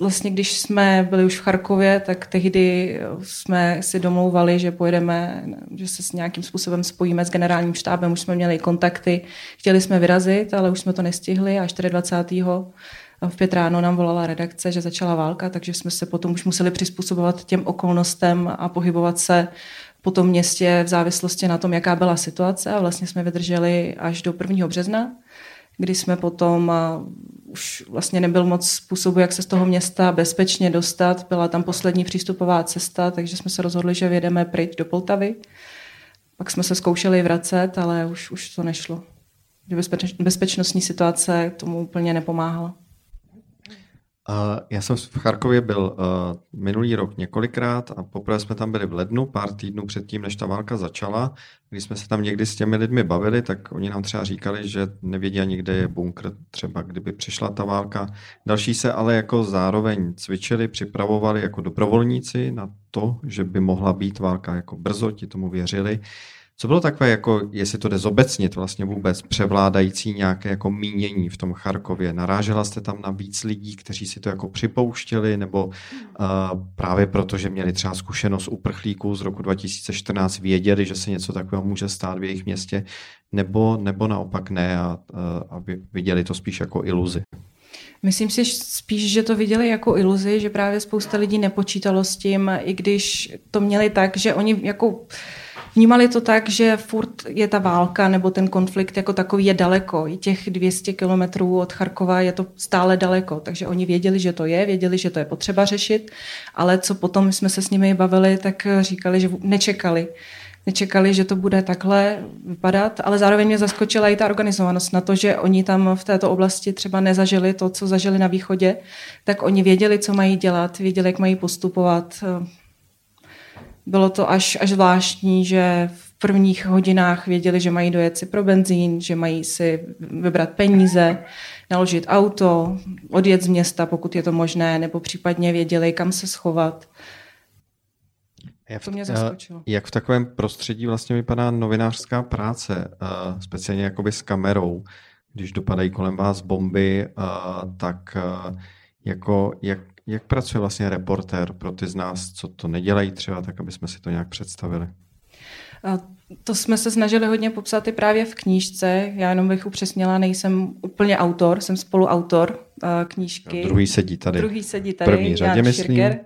vlastně když jsme byli už v Charkově, tak tehdy jsme si domlouvali, že pojedeme, že se s nějakým způsobem spojíme s generálním štábem, už jsme měli kontakty, chtěli jsme vyrazit, ale už jsme to nestihli a 24. v pět ráno nám volala redakce, že začala válka, takže jsme se potom už museli přizpůsobovat těm okolnostem a pohybovat se po tom městě v závislosti na tom, jaká byla situace a vlastně jsme vydrželi až do 1. března, kdy jsme potom už vlastně nebyl moc způsobu, jak se z toho města bezpečně dostat. Byla tam poslední přístupová cesta, takže jsme se rozhodli, že vědeme pryč do Poltavy. Pak jsme se zkoušeli vracet, ale už, už to nešlo. Bezpečnostní situace tomu úplně nepomáhala. Já jsem v Charkově byl minulý rok několikrát a poprvé jsme tam byli v lednu, pár týdnů předtím, než ta válka začala. Když jsme se tam někdy s těmi lidmi bavili, tak oni nám třeba říkali, že nevědí ani, kde je bunkr, třeba kdyby přišla ta válka. Další se ale jako zároveň cvičili, připravovali jako dobrovolníci na to, že by mohla být válka jako brzo, ti tomu věřili. Co bylo takové, jako, jestli to jde zobecnit vlastně vůbec, převládající nějaké jako mínění v tom Charkově? Narážela jste tam na víc lidí, kteří si to jako připouštěli, nebo uh, právě proto, že měli třeba zkušenost uprchlíků z roku 2014, věděli, že se něco takového může stát v jejich městě, nebo, nebo naopak ne a, a viděli to spíš jako iluzi? Myslím si spíš, že to viděli jako iluzi, že právě spousta lidí nepočítalo s tím, i když to měli tak, že oni jako Vnímali to tak, že furt je ta válka nebo ten konflikt jako takový je daleko. I těch 200 kilometrů od Charkova je to stále daleko. Takže oni věděli, že to je, věděli, že to je potřeba řešit, ale co potom jsme se s nimi bavili, tak říkali, že nečekali. Nečekali, že to bude takhle vypadat, ale zároveň mě zaskočila i ta organizovanost na to, že oni tam v této oblasti třeba nezažili to, co zažili na východě, tak oni věděli, co mají dělat, věděli, jak mají postupovat, bylo to až, až zvláštní, že v prvních hodinách věděli, že mají dojet si pro benzín, že mají si vybrat peníze, naložit auto, odjet z města, pokud je to možné, nebo případně věděli, kam se schovat. Jak, to mě zaskočilo. Jak v takovém prostředí vlastně vypadá novinářská práce, speciálně jakoby s kamerou, když dopadají kolem vás bomby, tak jako jak, jak pracuje vlastně reportér pro ty z nás, co to nedělají třeba, tak aby jsme si to nějak představili? To jsme se snažili hodně popsat i právě v knížce. Já jenom bych upřesnila, nejsem úplně autor, jsem spoluautor knížky. A druhý sedí tady. Druhý sedí tady, První řadě, Jan myslím. Širker.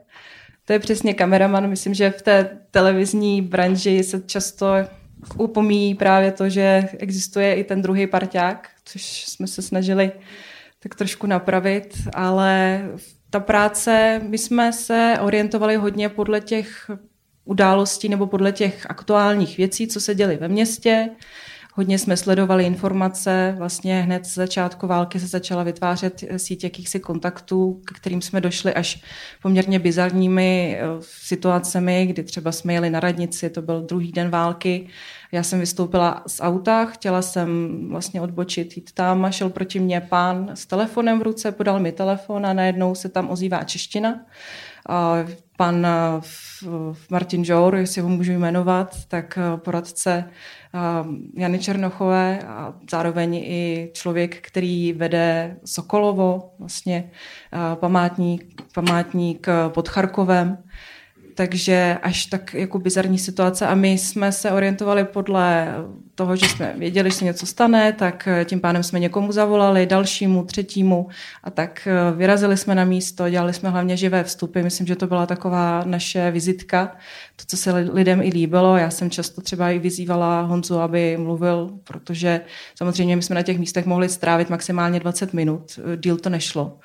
To je přesně kameraman. Myslím, že v té televizní branži se často upomíjí právě to, že existuje i ten druhý parťák, což jsme se snažili tak trošku napravit, ale ta práce, my jsme se orientovali hodně podle těch událostí nebo podle těch aktuálních věcí, co se děly ve městě. Hodně jsme sledovali informace, vlastně hned z začátku války se začala vytvářet síť jakýchsi kontaktů, k kterým jsme došli až poměrně bizarními eh, situacemi, kdy třeba jsme jeli na radnici, to byl druhý den války, já jsem vystoupila z auta, chtěla jsem vlastně odbočit, jít tam a šel proti mně pán s telefonem v ruce, podal mi telefon a najednou se tam ozývá čeština. A pan eh, Martin Jour, jestli ho můžu jmenovat, tak eh, poradce eh, Jany Černochové a zároveň i člověk, který vede Sokolovo, vlastně památník, památník pod Charkovem takže až tak jako bizarní situace. A my jsme se orientovali podle toho, že jsme věděli, že se něco stane, tak tím pádem jsme někomu zavolali, dalšímu, třetímu a tak eh, vyrazili jsme na místo, dělali jsme hlavně živé vstupy, myslím, že to byla taková naše vizitka, to, co se lidem i líbilo. Já jsem často třeba i vyzývala Honzu, aby mluvil, protože samozřejmě my jsme na těch místech mohli strávit maximálně 20 minut, díl to nešlo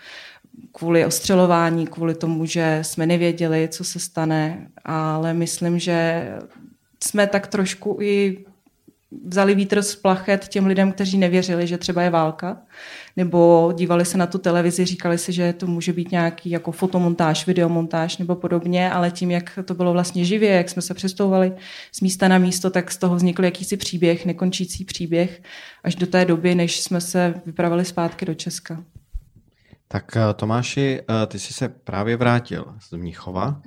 kvůli ostřelování, kvůli tomu, že jsme nevěděli, co se stane, ale myslím, že jsme tak trošku i vzali vítr z plachet těm lidem, kteří nevěřili, že třeba je válka, nebo dívali se na tu televizi, říkali si, že to může být nějaký jako fotomontáž, videomontáž nebo podobně, ale tím, jak to bylo vlastně živě, jak jsme se přestouvali z místa na místo, tak z toho vznikl jakýsi příběh, nekončící příběh, až do té doby, než jsme se vypravili zpátky do Česka. Tak eh, Tomáši, eh, ty jsi se právě vrátil z Mnichova.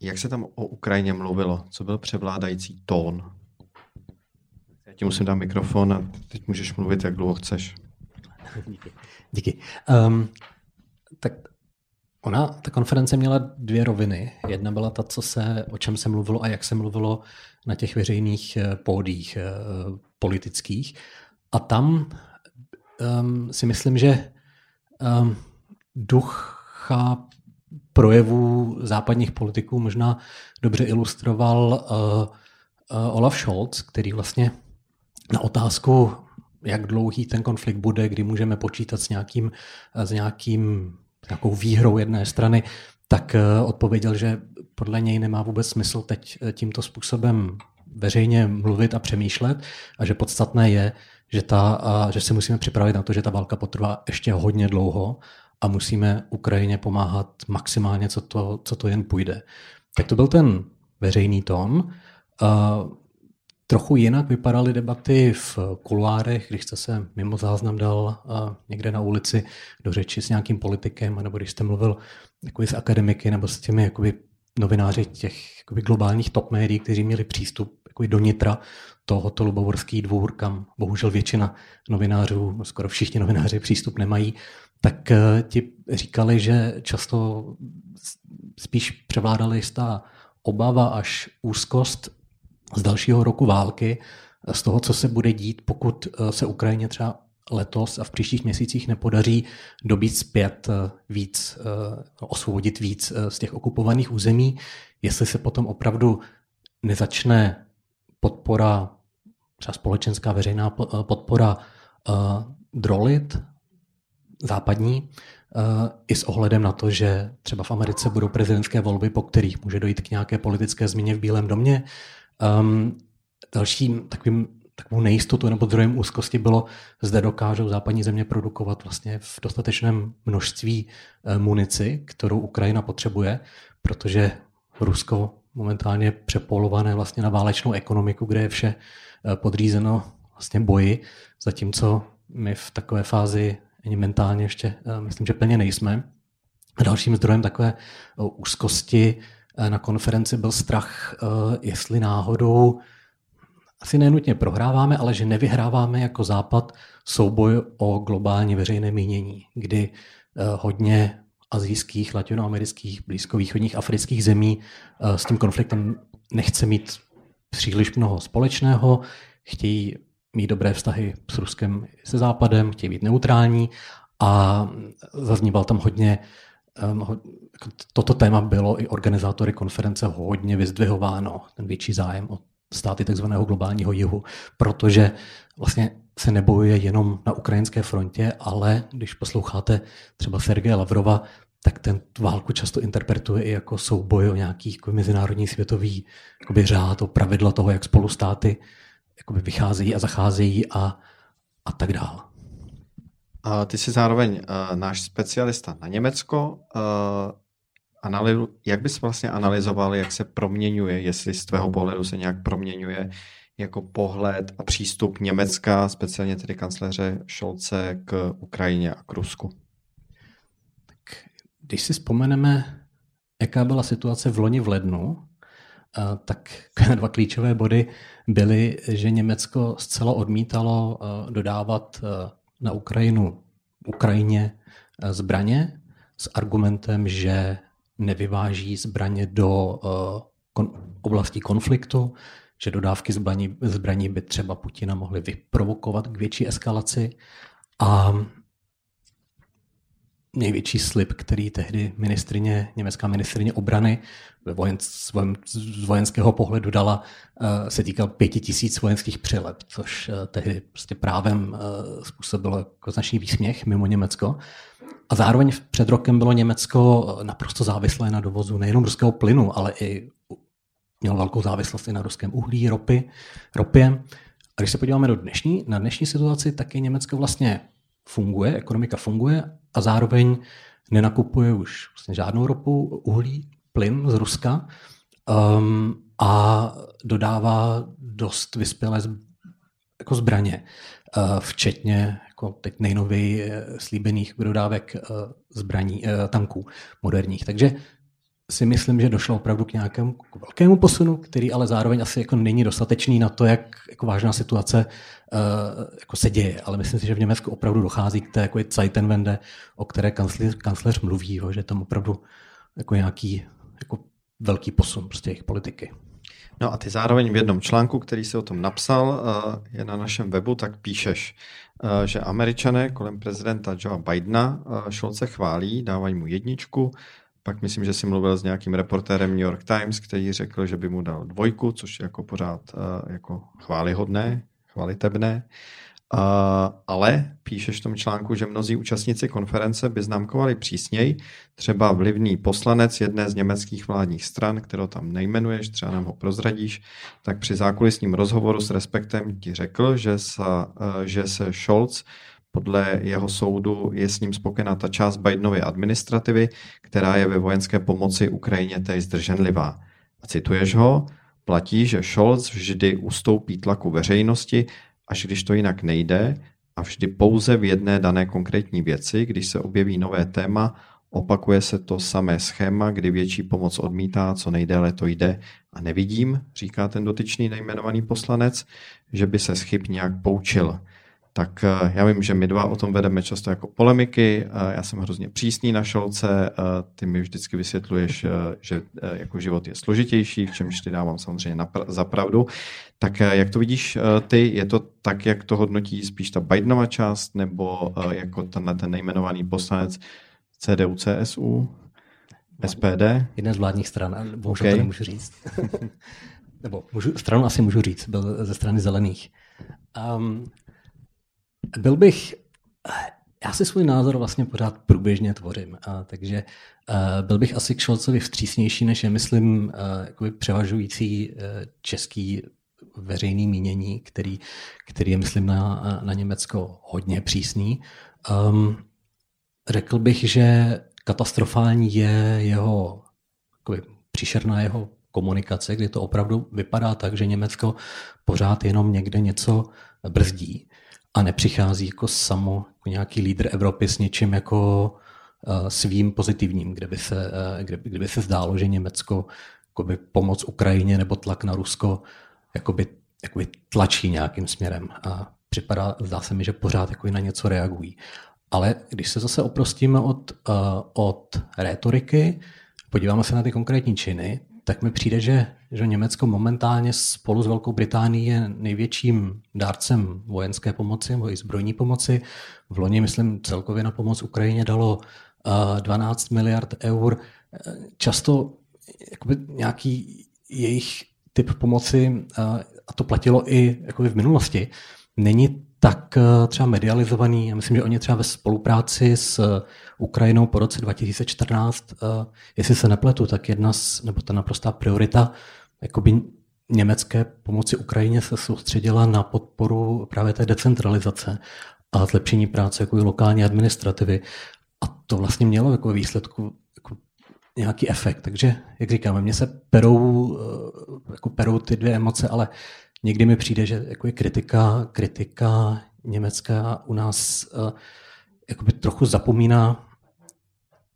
Jak se tam o Ukrajině mluvilo? Co byl převládající tón? Já ti musím dát mikrofon a teď můžeš mluvit, jak dlouho chceš. Díky. Díky. Um, tak ona, ta konference měla dvě roviny. Jedna byla ta, co se, o čem se mluvilo a jak se mluvilo na těch veřejných eh, pódích politických. A tam um, si myslím, že um, ducha projevů západních politiků možná dobře ilustroval uh, uh, Olaf Scholz, který vlastně na otázku, jak dlouhý ten konflikt bude, kdy můžeme počítat s nějakým, s nějakým nějakou výhrou jedné strany, tak odpověděl, že podle něj nemá vůbec smysl teď tímto způsobem veřejně mluvit a přemýšlet a že podstatné je, že, ta, a že se musíme připravit na to, že ta válka potrvá ještě hodně dlouho a musíme Ukrajině pomáhat maximálně, co to, co to jen půjde. Tak to byl ten veřejný tón. Trochu jinak vypadaly debaty v kuluárech, když jste se mimo záznam dal někde na ulici do řeči s nějakým politikem, nebo když jste mluvil jakoby s akademiky nebo s těmi jakoby novináři těch jakoby globálních top médií, kteří měli přístup jakoby do nitra tohoto Lubovorský dvůr, kam bohužel většina novinářů, skoro všichni novináři přístup nemají, tak eh, ti říkali, že často spíš převládala jistá obava až úzkost z dalšího roku války, z toho, co se bude dít, pokud eh, se Ukrajině třeba letos a v příštích měsících nepodaří dobít zpět eh, víc, osvobodit víc z těch okupovaných území, jestli se potom opravdu nezačne podpora třeba společenská veřejná eh, podpora uh, drolit západní, uh, i s ohledem na to, že třeba v Americe budou prezidentské volby, po kterých může dojít k nějaké politické změně v Bílém domě. Um, dalším takovým takovou nejistotu nebo zdrojem úzkosti bylo, zde dokážou západní země produkovat vlastně v dostatečném množství munici, kterou Ukrajina potřebuje, protože Rusko momentálně přepolované vlastně na válečnou ekonomiku, kde je vše Eh, podřízeno vlastně boji, zatímco my v takové fázi ani mentálně ještě eh, myslím, že plně nejsme. Dalším zdrojem takové eh, úzkosti na konferenci byl strach, jestli náhodou asi nenutně prohráváme, ale že nevyhráváme jako Západ souboj o globální veřejné mínění, kdy hodně azijských, latinoamerických, blízkovýchodních, afrických zemí. S tím konfliktem nechce mít příliš mnoho společného, chtějí mít dobré vztahy s Ruskem se Západem, chtějí být neutrální. A zazníval tam hodně, um, jako toto téma bylo i organizátory konference hodně vyzdvihováno, ten větší zájem o státy takzvaného globálního jihu, protože vlastně se nebojuje jenom na ukrajinské frontě, ale když posloucháte třeba Sergeje Lavrova, tak ten válku často interpretuje i jako souboj o nějaký jako mezinárodní světový jakoby, řád, o pravidla toho, jak spolu státy jakoby, vycházejí a zacházejí a, a tak dále. A ty jsi zároveň uh, náš specialista na Německo. Uh, analyzu, jak bys vlastně analyzoval, jak se proměňuje, jestli z tvého pohledu se nějak proměňuje jako pohled a přístup Německa, speciálně tedy kancléře Šolce k Ukrajině a k Rusku? Když si vzpomeneme, jaká byla situace v loni v lednu, tak [laughs] dva klíčové body byly, že Německo zcela odmítalo dodávat na Ukrajinu Ukrajině zbraně s argumentem, že nevyváží zbraně do oblasti konfliktu, že dodávky zbraní, zbraní by třeba Putina mohly vyprovokovat k větší eskalaci. A největší slib, který tehdy ministrině, německá ministrině obrany ve vojen, z vojenského pohledu dala, eh, se týkal pěti tisíc vojenských přilep, což eh, tehdy prostě právem eh, způsobilo jako značný výsměch mimo Německo. A zároveň před rokem bylo Německo naprosto závislé na dovozu nejenom ruského plynu, ale i mělo velkou závislost i na ruském uhlí, ropy, ropě. A když se podíváme do dnešní, na dnešní situaci, tak je Německo vlastně funguje, ekonomika funguje a zároveň nenakupuje už vlastně žádnou ropu, uhlí, plyn z Ruska um, a dodává dost vyspělé jako zbraně, uh, včetně jako teď nejnověji eh, slíbených dodávek uh, zbraní, uh, tanků moderních. Takže si myslím, že došlo opravdu k nějakému k velkému posunu, který ale zároveň asi jako není dostatečný na to, jak jako vážná situace uh, jako se děje. Ale myslím si, že v Německu opravdu dochází k té jako Zeitenwende, o které kancléř, kancléř mluví, jo, že tam opravdu jako nějaký jako velký posun prostě jejich politiky. No a ty zároveň v jednom článku, který si o tom napsal, eh, je na našem webu, tak píšeš, eh, že američané kolem prezidenta Joea Bidena Šolce chválí, dávají mu jedničku, pak myslím, že si mluvil s nějakým reportérem New York Times, který řekl, že by mu dal dvojku, což je jako pořád uh, jako chválihodné, chvalitebné. Uh, ale píšeš v tom článku, že mnozí účastníci konference by známkovali přísněji, třeba vlivný poslanec jedné z německých vládních stran, kterou tam nejmenuješ, třeba nám ho prozradíš, tak při zákulisním rozhovoru s Respektem ti řekl, že, sa, uh, že se Scholz podle jeho soudu je s ním spokojená ta část Bidenovy administrativy, která je ve vojenské pomoci Ukrajině též zdrženlivá. A cituješ ho, platí, že Scholz vždy ustoupí tlaku veřejnosti, až když to jinak nejde, a vždy pouze v jedné dané konkrétní věci, když se objeví nové téma, opakuje se to samé schéma, kdy větší pomoc odmítá, co nejdéle to jde. A nevidím, říká ten dotyčný nejmenovaný poslanec, že by se z chyb nějak poučil tak eh, já vím, že my dva o tom vedeme často jako polemiky. Eh, já jsem hrozně přísný na šolce, eh, ty mi vždycky vysvětluješ, že jako život je složitější, v čemž ty dávám samozřejmě za pravdu. Tak jak to vidíš ty? Je to tak, jak to hodnotí spíš ta Bidenova část, nebo jako tenhle ten nejmenovaný poslanec CDU, CSU, SPD? Jedna z vládních stran, bohužel okay. to nemůžu říct. [laughs] nebo můžu, stranu asi můžu říct, byl ze strany zelených. Um, byl bych, já si svůj názor vlastně pořád průběžně tvořím, a takže uh, byl bych asi k Šolcovi vstřícnější, než je, myslím, uh, převažující uh, český veřejný mínění, který, který je, myslím, na, na Německo hodně přísný. Um, řekl bych, že katastrofální je jeho jakoby, příšerná jeho komunikace, kdy to opravdu vypadá tak, že Německo pořád jenom někde něco brzdí a nepřichází jako samo jako nějaký lídr Evropy s něčím jako uh, svým pozitivním, kde by se, uh, kde, kde by se zdálo, že Německo jakoby pomoc Ukrajině nebo tlak na Rusko jakoby, jakoby tlačí nějakým směrem. A připadá, zdá se mi, že pořád jako na něco reagují. Ale když se zase oprostíme od, uh, od rétoriky, podíváme se na ty konkrétní činy, tak mi přijde, že, že Německo momentálně spolu s Velkou Británií je největším dárcem vojenské pomoci nebo i zbrojní pomoci. V loni, myslím, celkově na pomoc Ukrajině dalo 12 miliard eur. Často jakoby nějaký jejich typ pomoci, a to platilo i jakoby v minulosti, není tak eh, třeba medializovaný. Já myslím, že oni třeba ve spolupráci s eh, Ukrajinou po roce 2014, eh, jestli se nepletu, tak jedna z, nebo ta naprostá priorita jakoby německé pomoci Ukrajině se soustředila na podporu právě té decentralizace a zlepšení práce jako lokální administrativy. A to vlastně mělo jako výsledku jako nějaký efekt. Takže, jak říkáme, mně se perou, jako perou ty dvě emoce, ale někdy mi přijde, že jako je kritika, kritika německá u nás uh, jakoby trochu zapomíná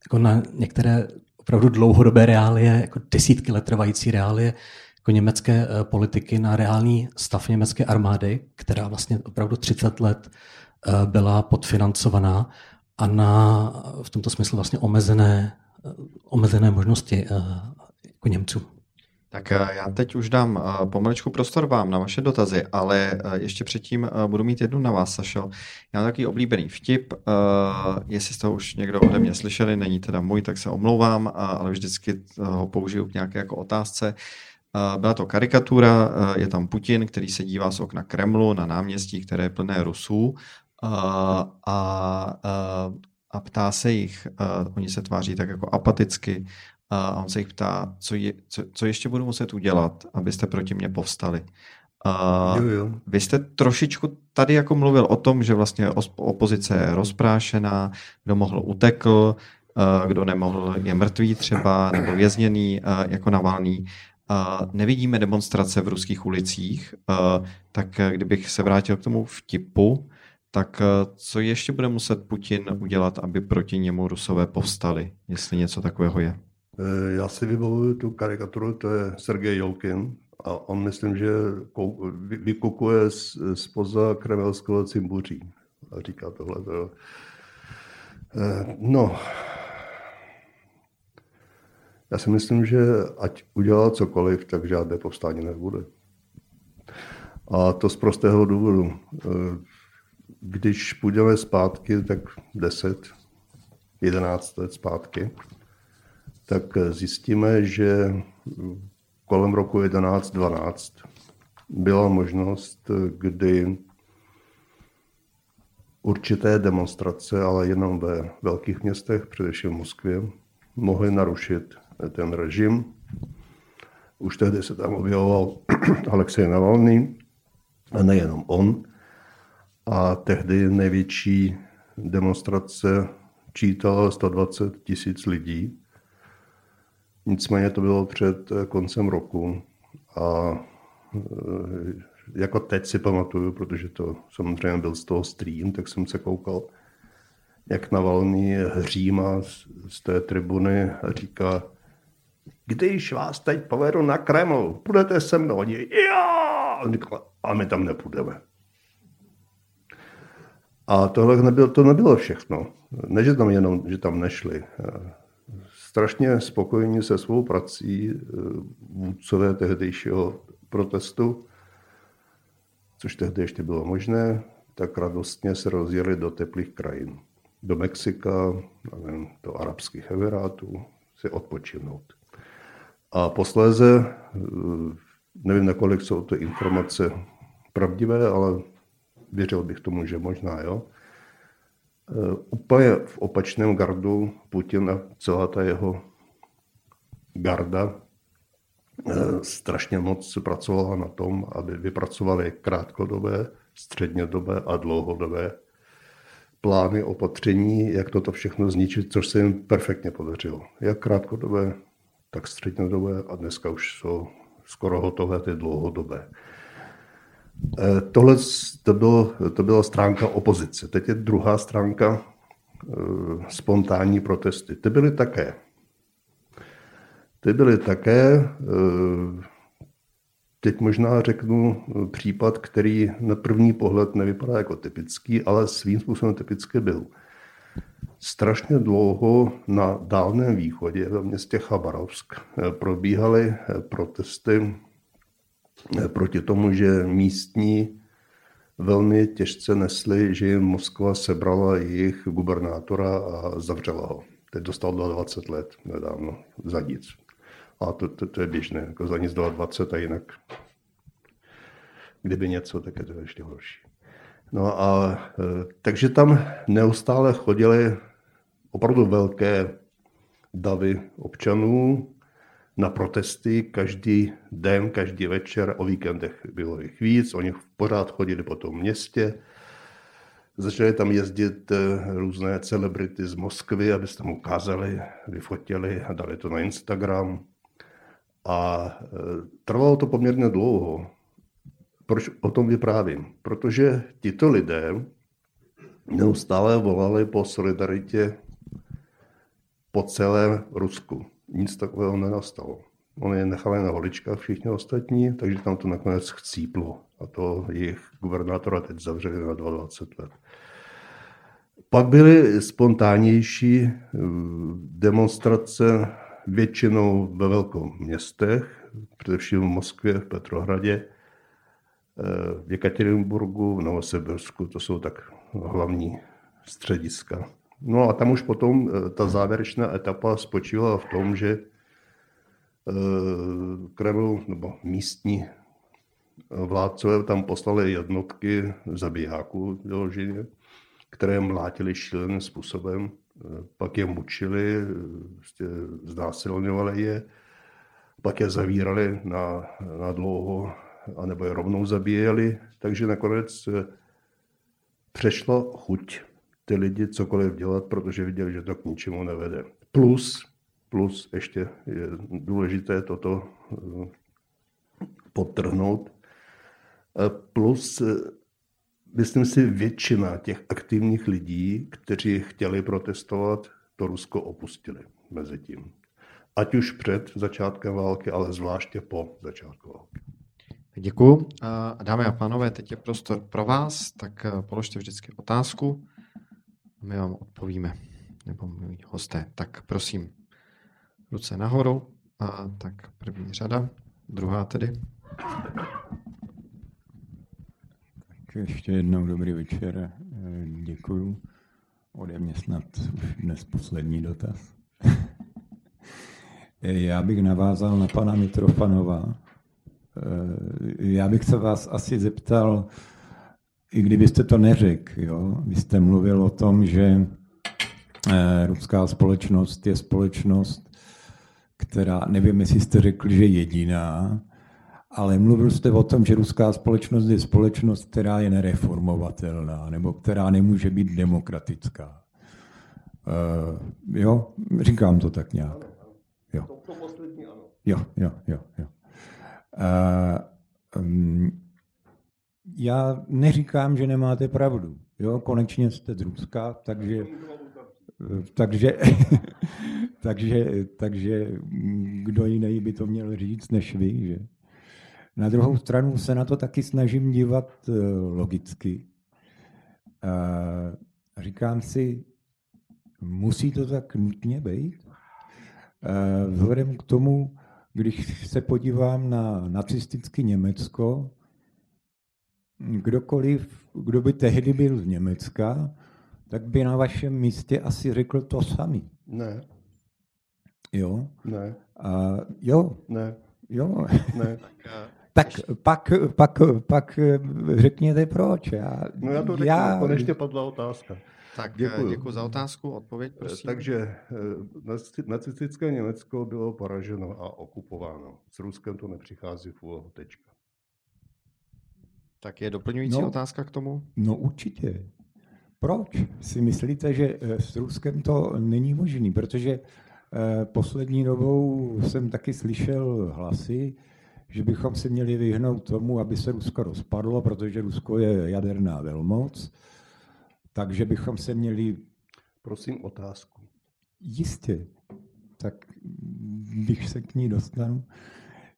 jako na některé opravdu dlouhodobé reálie, jako desítky let trvající reálie jako německé uh, politiky na reálný stav německé armády, která vlastně opravdu 30 let uh, byla podfinancovaná a na v tomto smyslu vlastně omezené, omezené možnosti jako Němců. Tak eh, já teď už dám eh, pomaličku prostor vám na vaše dotazy, ale eh, ještě předtím budu mít jednu na vás, Sašo. Já mám takový oblíbený vtip, jestli jste ho už někdo ode mě slyšeli, není teda můj, tak se omlouvám, ale vždycky ho použiju k nějaké jako otázce. Byla to karikatura, je tam Putin, který se dívá z okna Kremlu na náměstí, které je plné Rusů a, a, a ptá se jich, oni se tváří tak jako apaticky, a on se jich ptá, co, je, co, co ještě budu muset udělat, abyste proti mě povstali. A jo, jo. Vy jste trošičku tady jako mluvil o tom, že vlastně opozice je rozprášená, kdo mohl utekl, kdo nemohl je mrtvý třeba, nebo vězněný jako Navalný. Nevidíme demonstrace v ruských ulicích, tak kdybych se vrátil k tomu vtipu, tak co ještě bude muset Putin udělat, aby proti němu Rusové povstali, jestli něco takového je? Eh, já si vybavuju tu karikaturu, to je Sergej Jolkin a on myslím, že vykukuje spoza kremelského cimbuří a říká tohle. To. Eh, no, já si myslím, že ať udělá cokoliv, tak žádné povstání nebude. A to z prostého důvodu. Eh, když půjdeme zpátky, tak 10, 11 let zpátky, tak zjistíme, že kolem roku 11-12 byla možnost, kdy určité demonstrace, ale jenom ve velkých městech, především v Moskvě, mohly narušit ten režim. Už tehdy se tam objevoval [clears throat] Alexej Navalny, a nejenom on. A tehdy největší demonstrace čítala 120 tisíc lidí. Nicméně to bylo před eh, koncem roku a eh, jako teď si pamatuju, protože to samozřejmě byl z toho stream, tak jsem se koukal, jak Navalný hříma z, z té tribuny a říká, když vás teď povedu na Kreml, půjdete se mnou. Oni, jo! A my tam nepůjdeme. A tohle nebylo, to nebylo všechno. Ne, že tam jenom, že tam nešli strašně spokojení se svou prací eh, vůdcové tehdejšího protestu, což tehdy ještě bylo možné, tak radostně se rozjeli do teplých krajin. Do Mexika, nevím, do arabských emirátů, si odpočinout. A posléze, eh, nevím, nakolik jsou to informace pravdivé, ale věřil bych tomu, že možná jo, úplně v opačném gardu Putin a celá ta jeho garda eh, strašně moc pracovala na tom, aby vypracovali krátkodobé, střednědobé a dlouhodobé plány opatření, jak toto všechno zničit, což se jim perfektně podařilo. Jak krátkodobé, tak střednědobé a dneska už jsou skoro hotové ty dlouhodobé. Eh, tohle to, bylo, to byla stránka opozice. Teď je druhá stránka eh, spontánní protesty. Ty byly také. Ty byly také, eh, teď možná řeknu případ, který na první pohled nevypadá jako typický, ale svým způsobem typický byl. Strašně dlouho na Dálném východě ve městě Chabarovsk probíhaly protesty proti tomu, že místní velmi těžce nesli, že jim Moskva sebrala jejich gubernátora a zavřela ho. Teď dostal 22 let nedávno za nic. A to, to, to je běžné, jako za nic 22 a jinak kdyby něco, tak je to ještě horší. No a e, takže tam neustále chodili opravdu velké davy občanů na protesty každý den, každý večer, o víkendech bylo jich víc, oni pořád chodili po tom městě, začaly tam jezdit e, různé celebrity z Moskvy, aby se tam ukázali, vyfotili a dali to na Instagram. A e, trvalo to poměrně dlouho. Proč o tom vyprávím? Protože tito lidé neustále volali po solidaritě po celém Rusku. Nic takového nenastalo. Oni je nechali na holičkách všichni ostatní, takže tam to nakonec chcíplo. A to jejich gubernátora teď zavřeli na 22 let. Pak byly spontánnější eh, demonstrace většinou ve velkých městech, především v Moskvě, v Petrohradě, v Jekaterinburgu, v Novosibirsku, to jsou tak hlavní střediska. No a tam už potom eh, ta závěrečná etapa spočívala v tom, že eh, Kreml nebo místní vládcové tam poslali jednotky zabijáků vyloženě, které mlátili šíleným způsobem, eh, pak je mučili, prostě znásilňovali je, pak je zavírali na, na dlouho anebo je rovnou zabíjeli, takže nakonec eh, přešla chuť ty lidi cokoliv dělat, protože viděli, že to k ničemu nevede. Plus, plus ještě je důležité toto eh, podtrhnout, eh, plus myslím si, většina těch aktivních lidí, kteří chtěli protestovat, to Rusko opustili mezi tím. Ať už před začátkem války, ale zvláště po začátku války. Děkuji. Dámy a pánové, teď je prostor pro vás, tak eh, položte vždycky otázku a my vám odpovíme, nebo my hosté. Tak prosím, ruce nahoru, a tak první řada, druhá tedy. Tak ještě jednou dobrý večer, děkuju. Ode mě snad už dnes poslední dotaz. [laughs] Já bych navázal na pana Mitrofanova, já bych se vás asi zeptal, i kdybyste to neřekl, jo? vy jste mluvil o tom, že eh, ruská společnost je společnost, která, nevím, jestli jste řekl, že jediná, ale mluvil jste o tom, že ruská společnost je společnost, která je nereformovatelná, nebo která nemůže být demokratická. Uh, jo, říkám to tak nějak. Jo. Jo, jo, jo, jo. Um, já neříkám, že nemáte pravdu. Jo, konečně jste z Ruska, takže, takže, [laughs] takže, takže kdo jiný by to měl říct než vy. Že? Na druhou stranu se na to taky snažím dívat eh, logicky. A říkám si, musí to tak nutně být? Vzhledem k tomu, když se podívám na nacistické Německo, kdokoliv, kdo by tehdy byl z Německa, tak by na vašem místě asi řekl to samý. Ne. Jo? Ne. A jo? Ne. Jo. Ne. [laughs] tak pak, pak, pak řekněte proč. Já, no já to řeknu, já... konečně padla otázka. Tak děkuji. děkuji za otázku, odpověď prosím. Takže eh, nacistické Německo bylo poraženo a okupováno. S Ruskem to nepřichází v úvahu tečka. Tak je doplňující no, otázka k tomu? No určitě. Proč si myslíte, že eh, s Ruskem to není možný? Protože eh, poslední dobou jsem taky slyšel hlasy, že bychom se měli vyhnout tomu, aby se Rusko rozpadlo, protože Rusko je jaderná velmoc takže bychom se měli... Prosím otázku. Jistě. Tak když se k ní dostanu,